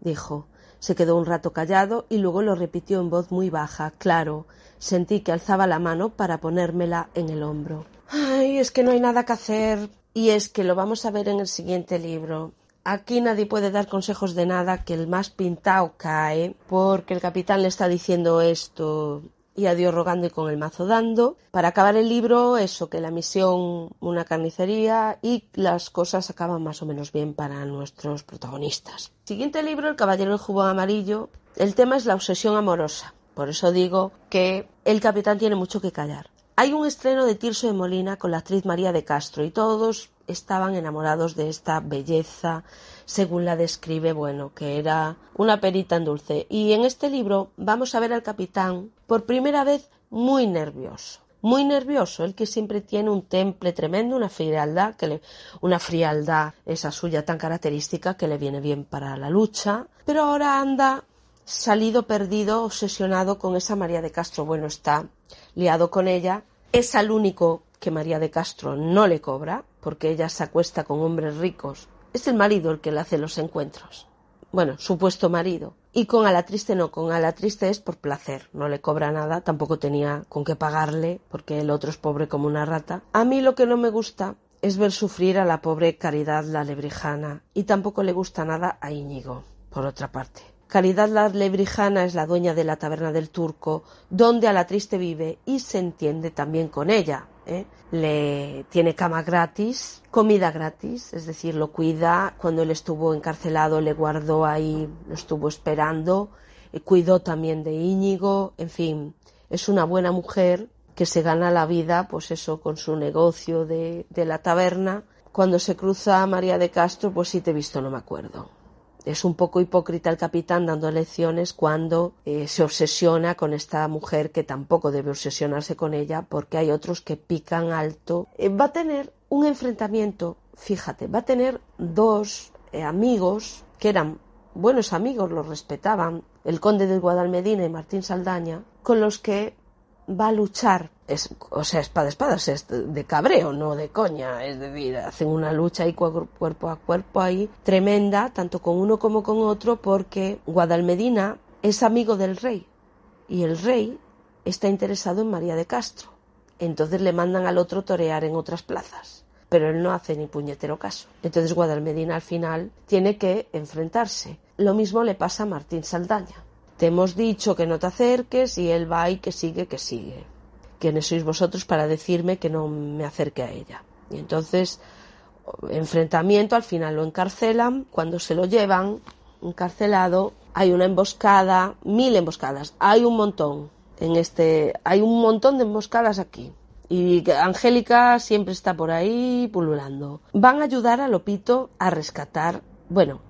Speaker 8: dijo. Se quedó un rato callado y luego lo repitió en voz muy baja. Claro. Sentí que alzaba la mano para ponérmela en el hombro. Ay, es que no hay nada que hacer y es que lo vamos a ver en el siguiente libro. Aquí nadie puede dar consejos de nada que el más pintado cae porque el capitán le está diciendo esto y a Dios rogando y con el mazo dando. Para acabar el libro, eso, que la misión una carnicería y las cosas acaban más o menos bien para nuestros protagonistas. Siguiente libro, El Caballero del Jubón Amarillo. El tema es la obsesión amorosa. Por eso digo que el capitán tiene mucho que callar. Hay un estreno de Tirso de Molina con la actriz María de Castro y todos estaban enamorados de esta belleza, según la describe, bueno, que era una perita en dulce. Y en este libro vamos a ver al capitán por primera vez muy nervioso. Muy nervioso, el que siempre tiene un temple tremendo, una frialdad, que le, una frialdad esa suya tan característica que le viene bien para la lucha, pero ahora anda salido perdido, obsesionado con esa María de Castro. Bueno, está liado con ella. Es al único que María de Castro no le cobra, porque ella se acuesta con hombres ricos. Es el marido el que le hace los encuentros. Bueno, supuesto marido. Y con Alatriste no, con Alatriste es por placer, no le cobra nada, tampoco tenía con qué pagarle, porque el otro es pobre como una rata. A mí lo que no me gusta es ver sufrir a la pobre Caridad la lebrijana, y tampoco le gusta nada a Íñigo, por otra parte. Caridad la lebrijana es la dueña de la taberna del turco, donde a la triste vive y se entiende también con ella. ¿eh? Le tiene cama gratis, comida gratis, es decir, lo cuida. Cuando él estuvo encarcelado le guardó ahí, lo estuvo esperando, y cuidó también de Íñigo, en fin, es una buena mujer que se gana la vida, pues eso, con su negocio de, de la taberna. Cuando se cruza a María de Castro, pues si te he visto, no me acuerdo es un poco hipócrita el capitán dando lecciones cuando eh, se obsesiona con esta mujer que tampoco debe obsesionarse con ella porque hay otros que pican alto. Eh, va a tener un enfrentamiento, fíjate, va a tener dos eh, amigos que eran buenos amigos, los respetaban, el conde de Guadalmedina y Martín Saldaña, con los que va a luchar, es, o sea, espada a espada, es de cabreo, no de coña, es decir, hacen una lucha ahí cuerpo a cuerpo ahí, tremenda, tanto con uno como con otro, porque Guadalmedina es amigo del rey y el rey está interesado en María de Castro. Entonces le mandan al otro torear en otras plazas, pero él no hace ni puñetero caso. Entonces Guadalmedina al final tiene que enfrentarse. Lo mismo le pasa a Martín Saldaña te hemos dicho que no te acerques y él va y que sigue, que sigue. ¿Quiénes sois vosotros para decirme que no me acerque a ella? Y entonces enfrentamiento, al final lo encarcelan, cuando se lo llevan encarcelado, hay una emboscada, mil emboscadas, hay un montón en este, hay un montón de emboscadas aquí. Y Angélica siempre está por ahí pululando. Van a ayudar a Lopito a rescatar, bueno,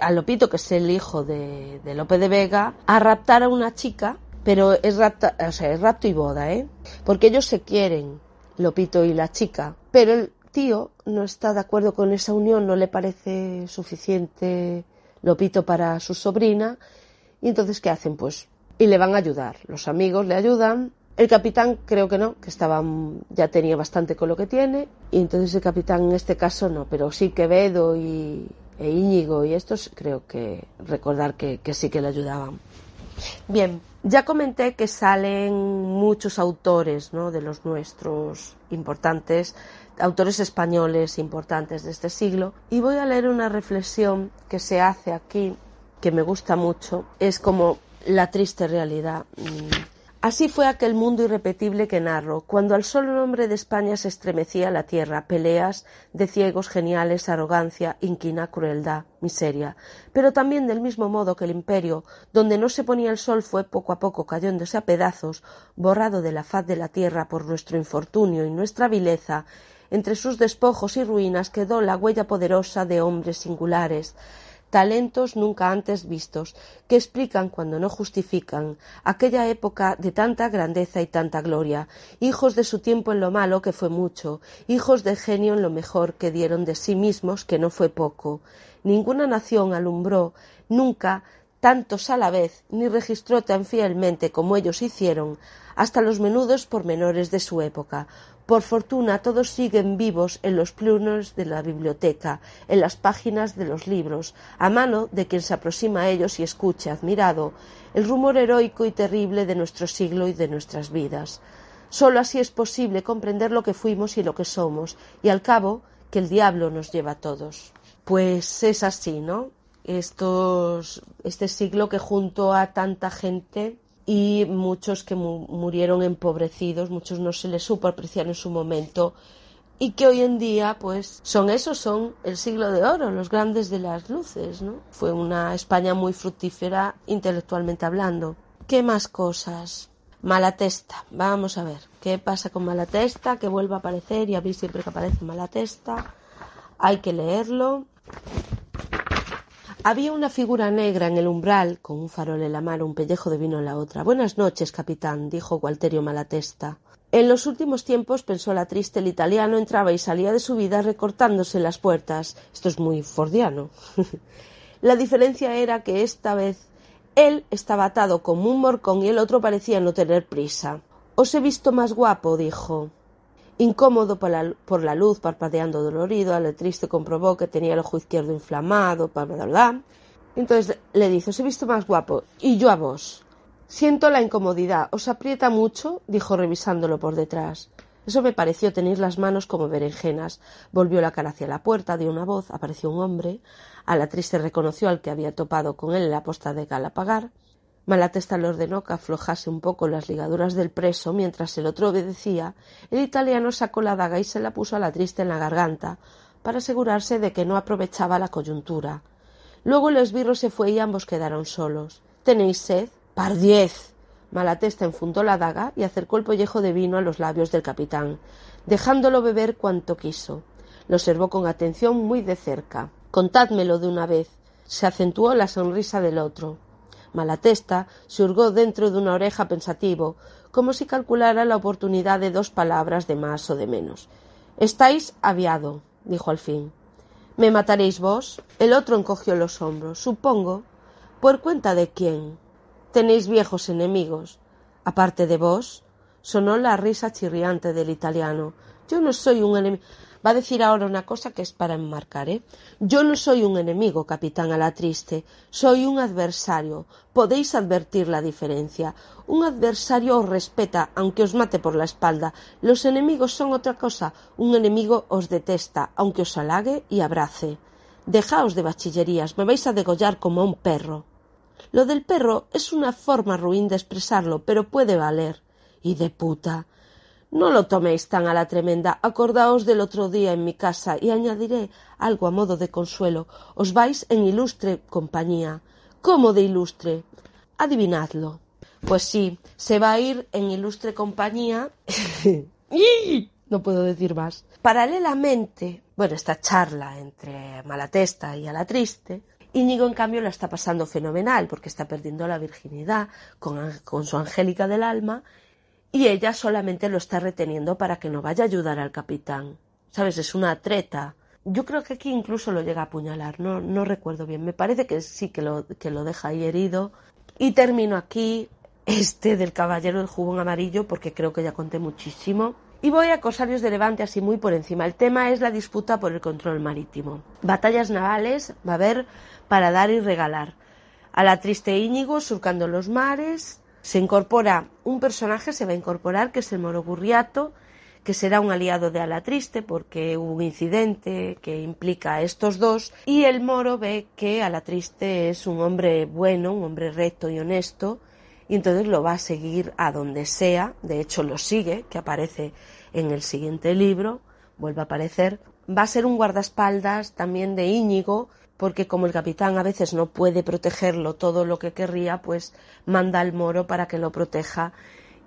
Speaker 8: a Lopito, que es el hijo de, de Lope de Vega, a raptar a una chica, pero es, rapta, o sea, es rapto y boda, ¿eh? Porque ellos se quieren, Lopito y la chica, pero el tío no está de acuerdo con esa unión, no le parece suficiente Lopito para su sobrina, y entonces ¿qué hacen? Pues y le van a ayudar. Los amigos le ayudan. El capitán creo que no, que estaba ya tenía bastante con lo que tiene y entonces el capitán en este caso no, pero sí Quevedo y e Íñigo y estos creo que recordar que sí que le ayudaban. Bien, ya comenté que salen muchos autores ¿no? de los nuestros importantes, autores españoles importantes de este siglo, y voy a leer una reflexión que se hace aquí, que me gusta mucho. Es como la triste realidad. Así fue aquel mundo irrepetible que narro, cuando al solo nombre de España se estremecía la tierra, peleas de ciegos geniales, arrogancia, inquina, crueldad, miseria. Pero también del mismo modo que el imperio, donde no se ponía el sol, fue poco a poco cayéndose a pedazos, borrado de la faz de la tierra por nuestro infortunio y nuestra vileza, entre sus despojos y ruinas quedó la huella poderosa de hombres singulares, talentos nunca antes vistos, que explican cuando no justifican aquella época de tanta grandeza y tanta gloria, hijos de su tiempo en lo malo, que fue mucho, hijos de genio en lo mejor, que dieron de sí mismos, que no fue poco. Ninguna nación alumbró nunca tantos a la vez, ni registró tan fielmente como ellos hicieron, hasta los menudos pormenores de su época, por fortuna todos siguen vivos en los plunos de la biblioteca, en las páginas de los libros, a mano de quien se aproxima a ellos y escucha, admirado, el rumor heroico y terrible de nuestro siglo y de nuestras vidas. Sólo así es posible comprender lo que fuimos y lo que somos, y al cabo que el diablo nos lleva a todos. Pues es así, ¿no? Estos, este siglo que junto a tanta gente y muchos que murieron empobrecidos, muchos no se les supo apreciar en su momento y que hoy en día pues son esos, son el siglo de oro, los grandes de las luces, ¿no? Fue una España muy fructífera intelectualmente hablando. ¿Qué más cosas? Malatesta, vamos a ver, ¿qué pasa con Malatesta? Que vuelva a aparecer y a mí siempre que aparece Malatesta hay que leerlo. Había una figura negra en el umbral, con un farol en la mano, un pellejo de vino en la otra. Buenas noches, capitán, dijo Gualterio Malatesta. En los últimos tiempos, pensó la triste, el italiano entraba y salía de su vida recortándose las puertas. Esto es muy fordiano. [LAUGHS] la diferencia era que esta vez él estaba atado como un morcón y el otro parecía no tener prisa. Os he visto más guapo, dijo. Incómodo por la, luz, parpadeando dolorido, el triste comprobó que tenía el ojo izquierdo inflamado, bla, Entonces le dice, os he visto más guapo, y yo a vos. Siento la incomodidad. ¿Os aprieta mucho? dijo revisándolo por detrás. Eso me pareció tener las manos como berenjenas. Volvió la cara hacia la puerta, dio una voz, apareció un hombre. A la triste reconoció al que había topado con él en la posta de Galapagar. Malatesta le ordenó que aflojase un poco las ligaduras del preso mientras el otro obedecía. El italiano sacó la daga y se la puso a la triste en la garganta para asegurarse de que no aprovechaba la coyuntura. Luego el esbirro se fue y ambos quedaron solos. ¿Tenéis sed? ¡Pardiez! Malatesta enfundó la daga y acercó el pellejo de vino a los labios del capitán, dejándolo beber cuanto quiso. Lo observó con atención muy de cerca. Contádmelo de una vez. Se acentuó la sonrisa del otro. Malatesta se hurgó dentro de una oreja pensativo, como si calculara la oportunidad de dos palabras de más o de menos. Estáis aviado, dijo al fin. ¿Me mataréis vos? El otro encogió los hombros. Supongo. ¿Por cuenta de quién? Tenéis viejos enemigos. Aparte de vos, sonó la risa chirriante del italiano. Yo no soy un enemigo. Va a decir ahora una cosa que es para enmarcar, ¿eh? Yo no soy un enemigo, capitán a la triste, soy un adversario. Podéis advertir la diferencia. Un adversario os respeta, aunque os mate por la espalda. Los enemigos son otra cosa. Un enemigo os detesta, aunque os halague y abrace. Dejaos de bachillerías, me vais a degollar como a un perro. Lo del perro es una forma ruin de expresarlo, pero puede valer. Y de puta. No lo toméis tan a la tremenda. Acordaos del otro día en mi casa y añadiré algo a modo de consuelo. Os vais en ilustre compañía. ¿Cómo de ilustre? Adivinadlo. Pues sí, se va a ir en ilustre compañía. [LAUGHS] no puedo decir más. Paralelamente, bueno, esta charla entre Malatesta y Alatriste, Íñigo, en cambio, la está pasando fenomenal porque está perdiendo la virginidad con, con su Angélica del alma y ella solamente lo está reteniendo para que no vaya a ayudar al capitán. ¿Sabes? Es una treta. Yo creo que aquí incluso lo llega a apuñalar, no, no recuerdo bien. Me parece que sí que lo, que lo deja ahí herido. Y termino aquí este del caballero del jubón amarillo porque creo que ya conté muchísimo. Y voy a Corsarios de Levante así muy por encima. El tema es la disputa por el control marítimo. Batallas navales va a haber para dar y regalar. A la triste Íñigo surcando los mares, se incorpora un personaje, se va a incorporar, que es el Moro Gurriato, que será un aliado de Alatriste porque hubo un incidente que implica a estos dos y el Moro ve que Alatriste es un hombre bueno, un hombre recto y honesto y entonces lo va a seguir a donde sea, de hecho lo sigue, que aparece en el siguiente libro, vuelve a aparecer, va a ser un guardaespaldas también de Íñigo, porque como el capitán a veces no puede protegerlo todo lo que querría, pues manda al moro para que lo proteja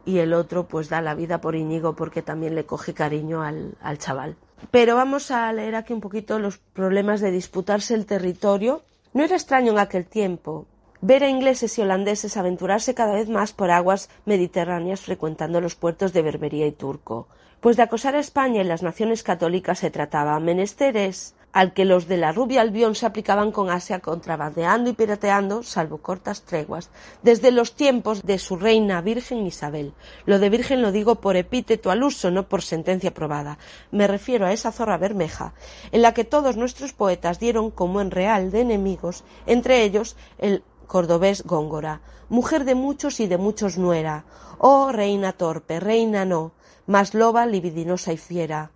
Speaker 8: y el otro pues da la vida por Íñigo porque también le coge cariño al, al chaval. Pero vamos a leer aquí un poquito los problemas de disputarse el territorio. No era extraño en aquel tiempo ver a ingleses y holandeses aventurarse cada vez más por aguas mediterráneas frecuentando los puertos de Berbería y Turco. Pues de acosar a España y las naciones católicas se trataba menesteres al que los de la rubia Albión se aplicaban con Asia contrabandeando y pirateando, salvo cortas treguas, desde los tiempos de su reina Virgen Isabel. Lo de Virgen lo digo por epíteto al uso, no por sentencia probada. Me refiero a esa zorra bermeja, en la que todos nuestros poetas dieron como en real de enemigos, entre ellos el cordobés Góngora, mujer de muchos y de muchos nuera, oh reina torpe, reina no, más loba libidinosa y fiera,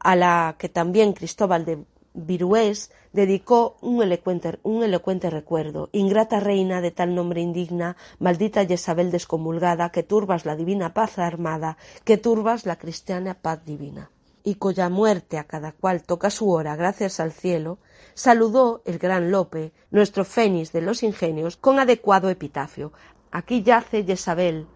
Speaker 8: a la que también Cristóbal de Virués dedicó un elocuente, un elocuente, recuerdo. Ingrata reina de tal nombre indigna, maldita Jezabel descomulgada, que turbas la divina paz armada, que turbas la cristiana paz divina. Y cuya muerte a cada cual toca su hora, gracias al cielo, saludó el gran Lope, nuestro fénix de los ingenios, con adecuado epitafio. Aquí yace Jezabel,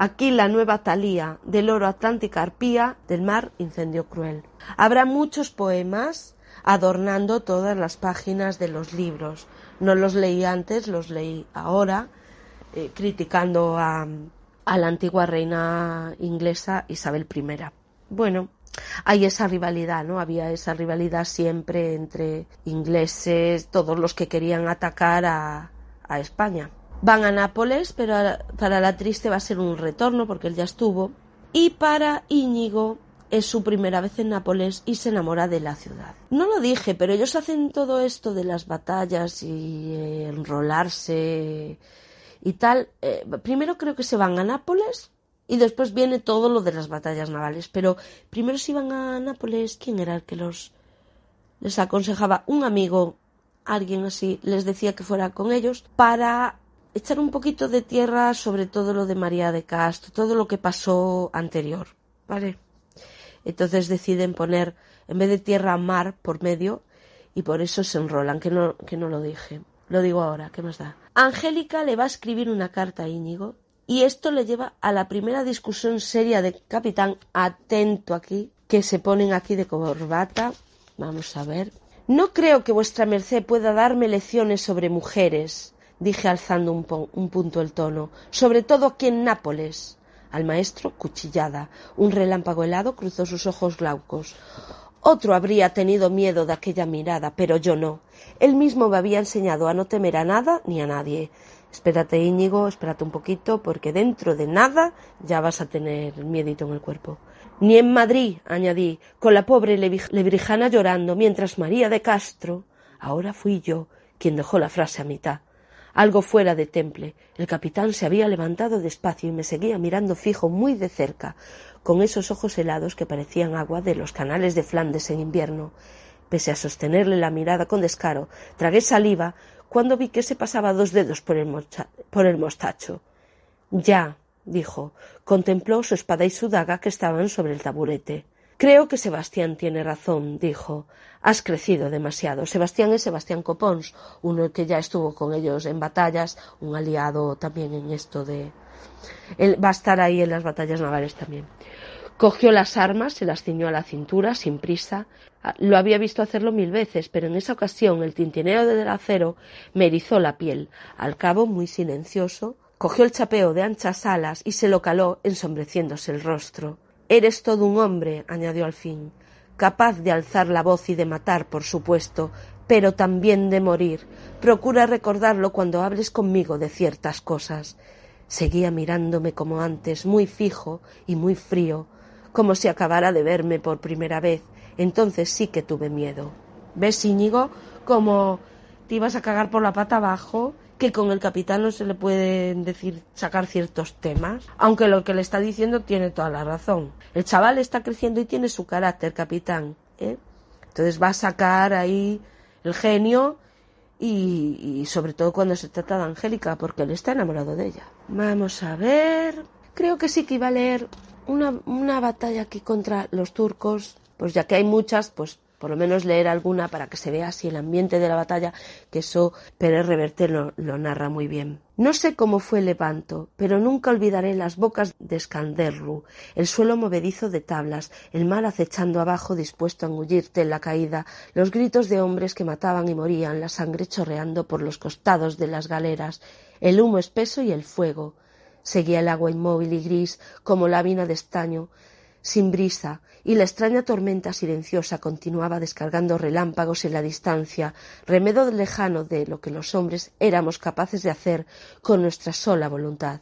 Speaker 8: Aquí la nueva Talía, del oro Atlántica arpía, del mar incendio cruel. Habrá muchos poemas adornando todas las páginas de los libros. No los leí antes, los leí ahora, eh, criticando a, la antigua reina inglesa Isabel I. Bueno, hay esa rivalidad, ¿no? Había esa rivalidad siempre entre ingleses, todos los que querían atacar a España. Van a Nápoles, pero para la triste va a ser un retorno porque él ya estuvo. Y para Íñigo es su primera vez en Nápoles y se enamora de la ciudad. No lo dije, pero ellos hacen todo esto de las batallas y eh, enrolarse y tal. Eh, primero creo que se van a Nápoles y después viene todo lo de las batallas navales. Pero primero si van a Nápoles, ¿quién era el que los les aconsejaba? Un amigo, alguien así, les decía que fuera con ellos para echar un poquito de tierra sobre todo lo de María de Castro, todo lo que pasó anterior, ¿vale? Entonces deciden poner, en vez de tierra, mar por medio y por eso se enrolan, que no, que no lo dije. Lo digo ahora, ¿qué más da? Angélica le va a escribir una carta a Íñigo y esto le lleva a la primera discusión seria de capitán, atento aquí, que se ponen aquí de corbata. Vamos a ver. No creo que vuestra merced pueda darme lecciones sobre mujeres, dije alzando un, un, punto el tono, sobre todo aquí en Nápoles. Al maestro, cuchillada. Un relámpago helado cruzó sus ojos glaucos. Otro habría tenido miedo de aquella mirada, pero yo no. Él mismo me había enseñado a no temer a nada ni a nadie. Espérate, Íñigo, espérate un poquito, porque dentro de nada ya vas a tener miedito en el cuerpo. Ni en Madrid, añadí, con la pobre lebrijana llorando, mientras María de Castro. Ahora fui yo quien dejó la frase a mitad algo fuera de temple. El capitán se había levantado despacio y me seguía mirando fijo muy de cerca, con esos ojos helados que parecían agua de los canales de Flandes en invierno. Pese a sostenerle la mirada con descaro, tragué saliva cuando vi que se pasaba dos dedos por el, por el mostacho. Ya, dijo. Contempló su espada y su daga que estaban sobre el taburete. Creo que Sebastián tiene razón, dijo. Has crecido demasiado. Sebastián es Sebastián Copons, uno que ya estuvo con ellos en batallas, un aliado también en esto de. Él va a estar ahí en las batallas navales también. Cogió las armas, se las ciñó a la cintura, sin prisa. Lo había visto hacerlo mil veces, pero en esa ocasión el tintineo del acero me erizó la piel. Al cabo, muy silencioso, cogió el chapeo de anchas alas y se lo caló, ensombreciéndose el rostro. Eres todo un hombre, añadió al fin, capaz de alzar la voz y de matar, por supuesto, pero también de morir. Procura recordarlo cuando hables conmigo de ciertas cosas. Seguía mirándome como antes, muy fijo y muy frío, como si acabara de verme por primera vez. Entonces sí que tuve miedo. ¿Ves, Íñigo? Como te ibas a cagar por la pata abajo, que con el capitán no se le pueden decir sacar ciertos temas, aunque lo que le está diciendo tiene toda la razón. El chaval está creciendo y tiene su carácter, capitán. ¿eh? Entonces va a sacar ahí el genio y, sobre todo cuando se trata de Angélica, porque él está enamorado de ella. Vamos a ver. Creo que sí que iba a leer una, una batalla aquí contra los turcos, pues ya que hay muchas, pues por lo menos leer alguna para que se vea así el ambiente de la batalla, que eso Pérez Reverte lo, narra muy bien. No sé cómo fue el levanto, pero nunca olvidaré las bocas de Scanderru, el suelo movedizo de tablas, el mar acechando abajo dispuesto a engullirte en la caída, los gritos de hombres que mataban y morían, la sangre chorreando por los costados de las galeras, el humo espeso y el fuego. Seguía el agua inmóvil y gris como lámina de estaño, sin brisa, y la extraña tormenta silenciosa continuaba descargando relámpagos en la distancia, remedo lejano de lo que los hombres éramos capaces de hacer con nuestra sola voluntad.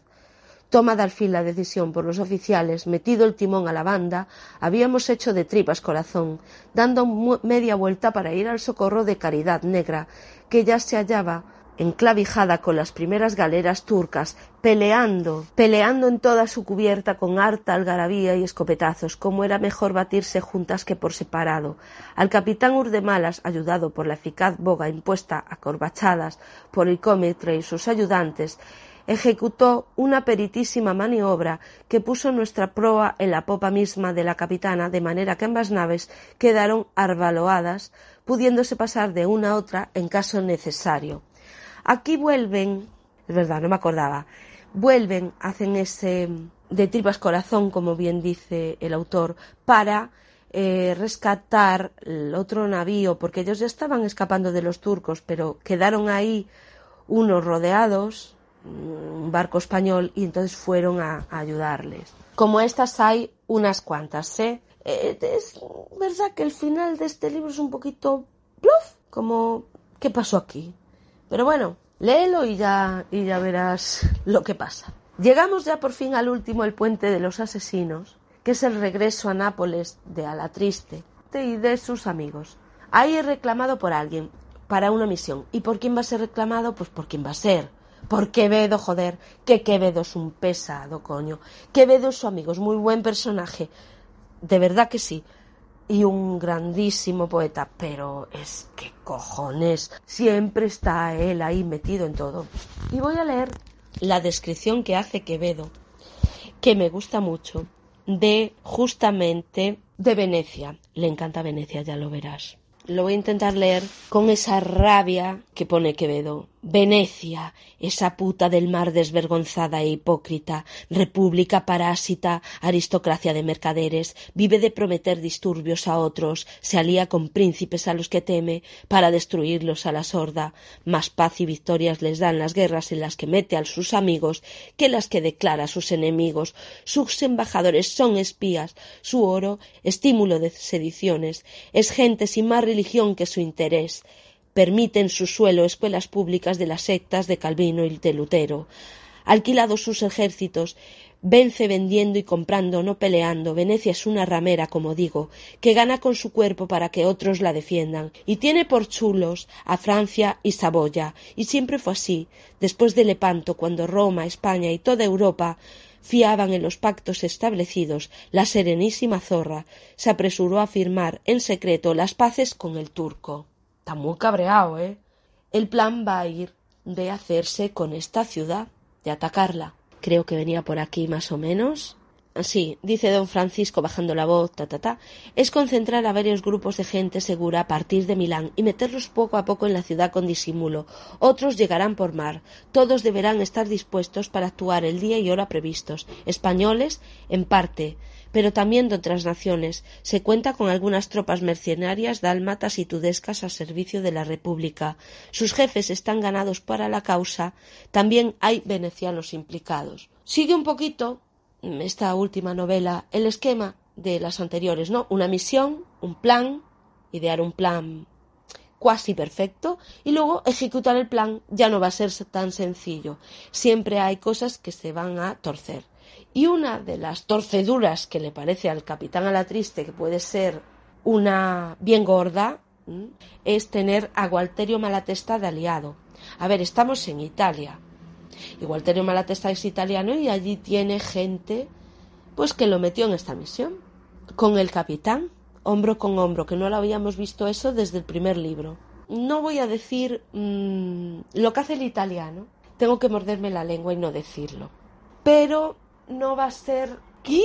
Speaker 8: Tomada al fin la decisión por los oficiales, metido el timón a la banda, habíamos hecho de tripas corazón, dando media vuelta para ir al socorro de Caridad Negra, que ya se hallaba enclavijada con las primeras galeras turcas, peleando, peleando en toda su cubierta con harta algarabía y escopetazos, como era mejor batirse juntas que por separado. Al capitán Urdemalas, ayudado por la eficaz boga impuesta a corbachadas por el cómetre y sus ayudantes, ejecutó una peritísima maniobra que puso nuestra proa en la popa misma de la capitana, de manera que ambas naves quedaron arbaloadas, pudiéndose pasar de una a otra en caso necesario. Aquí vuelven, es verdad, no me acordaba, vuelven, hacen ese de tripas corazón, como bien dice el autor, para eh, rescatar el otro navío, porque ellos ya estaban escapando de los turcos, pero quedaron ahí unos rodeados, un barco español, y entonces fueron a, a ayudarles. Como estas hay unas cuantas, ¿eh? ¿eh? Es verdad que el final de este libro es un poquito bluff, como ¿qué pasó aquí? Pero bueno, léelo y ya, y ya verás lo que pasa. Llegamos ya por fin al último, el puente de los asesinos, que es el regreso a Nápoles de Alatriste y de sus amigos. Ahí es reclamado por alguien, para una misión. ¿Y por quién va a ser reclamado? Pues por quién va a ser. Por Quevedo, joder, que Quevedo es un pesado, coño. Quevedo es su amigo, es muy buen personaje. De verdad que sí y un grandísimo poeta, pero es que cojones, siempre está él ahí metido en todo. Y voy a leer la descripción que hace Quevedo, que me gusta mucho, de justamente de Venecia. Le encanta Venecia, ya lo verás. Lo voy a intentar leer con esa rabia que pone Quevedo. Venecia, esa puta del mar desvergonzada e hipócrita, república parásita, aristocracia de mercaderes, vive de prometer disturbios a otros, se alía con príncipes a los que teme para destruirlos a la sorda. Más paz y victorias les dan las guerras en las que mete a sus amigos que las que declara a sus enemigos. Sus embajadores son espías, su oro estímulo de sediciones, es gente sin más religión que su interés permite en su suelo escuelas públicas de las sectas de Calvino y de Lutero. Alquilados sus ejércitos, vence vendiendo y comprando, no peleando. Venecia es una ramera, como digo, que gana con su cuerpo para que otros la defiendan, y tiene por chulos a Francia y Saboya, y siempre fue así. Después de Lepanto, cuando Roma, España y toda Europa fiaban en los pactos establecidos, la serenísima zorra se apresuró a firmar en secreto las paces con el turco. Está muy cabreado, ¿eh? El plan va a ir de hacerse con esta ciudad, de atacarla. creo que venía por aquí más o menos. Sí, dice don Francisco bajando la voz, ta, ta, ta, es concentrar a varios grupos de gente segura a partir de Milán y meterlos poco a poco en la ciudad con disimulo. Otros llegarán por mar. Todos deberán estar dispuestos para actuar el día y hora previstos. Españoles, en parte, pero también de otras naciones. Se cuenta con algunas tropas mercenarias dálmatas y tudescas al servicio de la República. Sus jefes están ganados para la causa. También hay venecianos implicados. Sigue un poquito esta última novela el esquema de las anteriores, ¿no? Una misión, un plan, idear un plan cuasi perfecto y luego ejecutar el plan ya no va a ser tan sencillo. Siempre hay cosas que se van a torcer. Y una de las torceduras que le parece al capitán a la triste que puede ser una bien gorda es tener a Gualterio Malatesta de aliado. A ver, estamos en Italia. Y Walterio Malatesta es italiano y allí tiene gente pues que lo metió en esta misión con el capitán, hombro con hombro, que no lo habíamos visto eso desde el primer libro. No voy a decir mmm, lo que hace el italiano, tengo que morderme la lengua y no decirlo. Pero no va a ser... ¿Qué?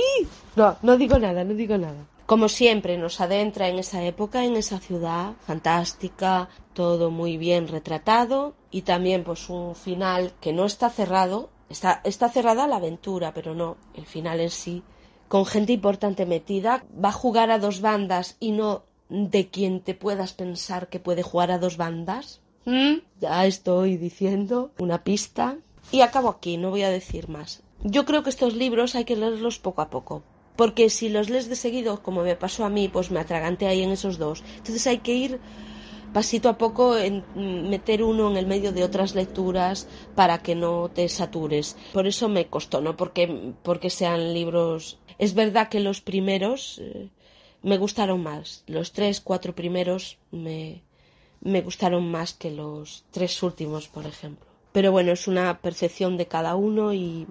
Speaker 8: No, no digo nada, no digo nada. Como siempre, nos adentra en esa época, en esa ciudad fantástica, todo muy bien retratado y también pues un final que no está cerrado, está, está cerrada la aventura, pero no, el final en sí, con gente importante metida, va a jugar a dos bandas y no de quien te puedas pensar que puede jugar a dos bandas. ¿Mm? Ya estoy diciendo una pista. Y acabo aquí, no voy a decir más. Yo creo que estos libros hay que leerlos poco a poco porque si los lees de seguido, como me pasó a mí, pues me atraganté ahí en esos dos. Entonces hay que ir pasito a poco en meter uno en el medio de otras lecturas para que no te satures. Por eso me costó, no porque, porque sean libros. Es verdad que los primeros eh, me gustaron más. Los tres, cuatro primeros me, me gustaron más que los tres últimos, por ejemplo. Pero bueno, es una percepción de cada uno y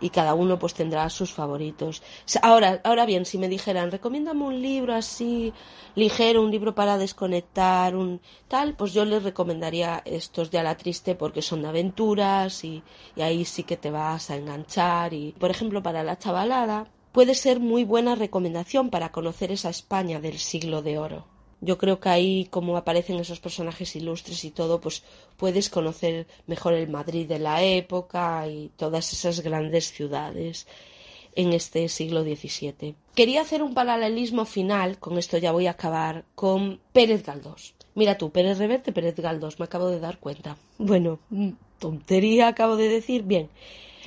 Speaker 8: y cada uno pues tendrá sus favoritos. Ahora, ahora bien, si me dijeran, recomiéndame un libro así ligero, un libro para desconectar, un tal, pues yo les recomendaría estos de A la Triste porque son de aventuras y, y ahí sí que te vas a enganchar y, por ejemplo, para la chavalada puede ser muy buena recomendación para conocer esa España del siglo de oro. Yo creo que ahí, como aparecen esos personajes ilustres y todo, pues puedes conocer mejor el Madrid de la época y todas esas grandes ciudades en este siglo XVII. Quería hacer un paralelismo final, con esto ya voy a acabar, con Pérez Galdós. Mira tú, Pérez Reverte, Pérez Galdós, me acabo de dar cuenta. Bueno, mm, tontería acabo de decir. Bien,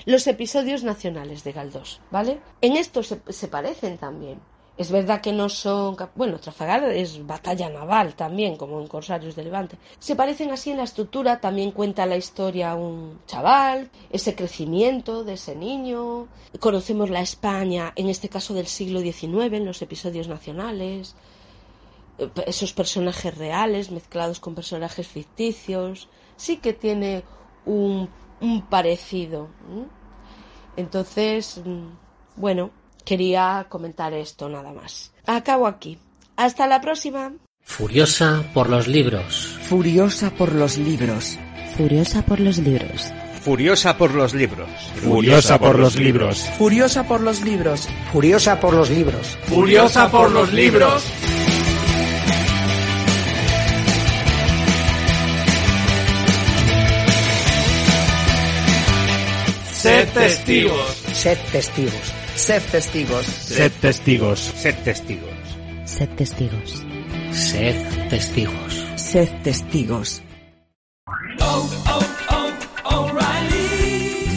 Speaker 8: los episodios nacionales de Galdós, ¿vale? En esto se, se parecen también. Es verdad que no son. Bueno, Trafalgar es batalla naval también, como en Corsarios de Levante. Se parecen así en la estructura, también cuenta la historia un chaval, ese crecimiento de ese niño. Conocemos la España, en este caso del siglo XIX, en los episodios nacionales. Esos personajes reales mezclados con personajes ficticios. Sí que tiene un, un parecido. Entonces, mm, bueno, quería comentar esto nada más. Acabo aquí. Hasta la próxima.
Speaker 1: Furiosa por los libros.
Speaker 2: Furiosa por los libros.
Speaker 3: Furiosa por los libros.
Speaker 4: Furiosa por los libros.
Speaker 5: Furiosa por los libros.
Speaker 2: Furiosa por los libros.
Speaker 6: Furiosa por los libros.
Speaker 7: Furiosa por los libros. Sed testigos.
Speaker 6: Sed testigos.
Speaker 2: Sed testigos.
Speaker 5: Sed testigos.
Speaker 4: Sed testigos.
Speaker 3: Sed testigos.
Speaker 1: Sed testigos.
Speaker 2: Sed testigos.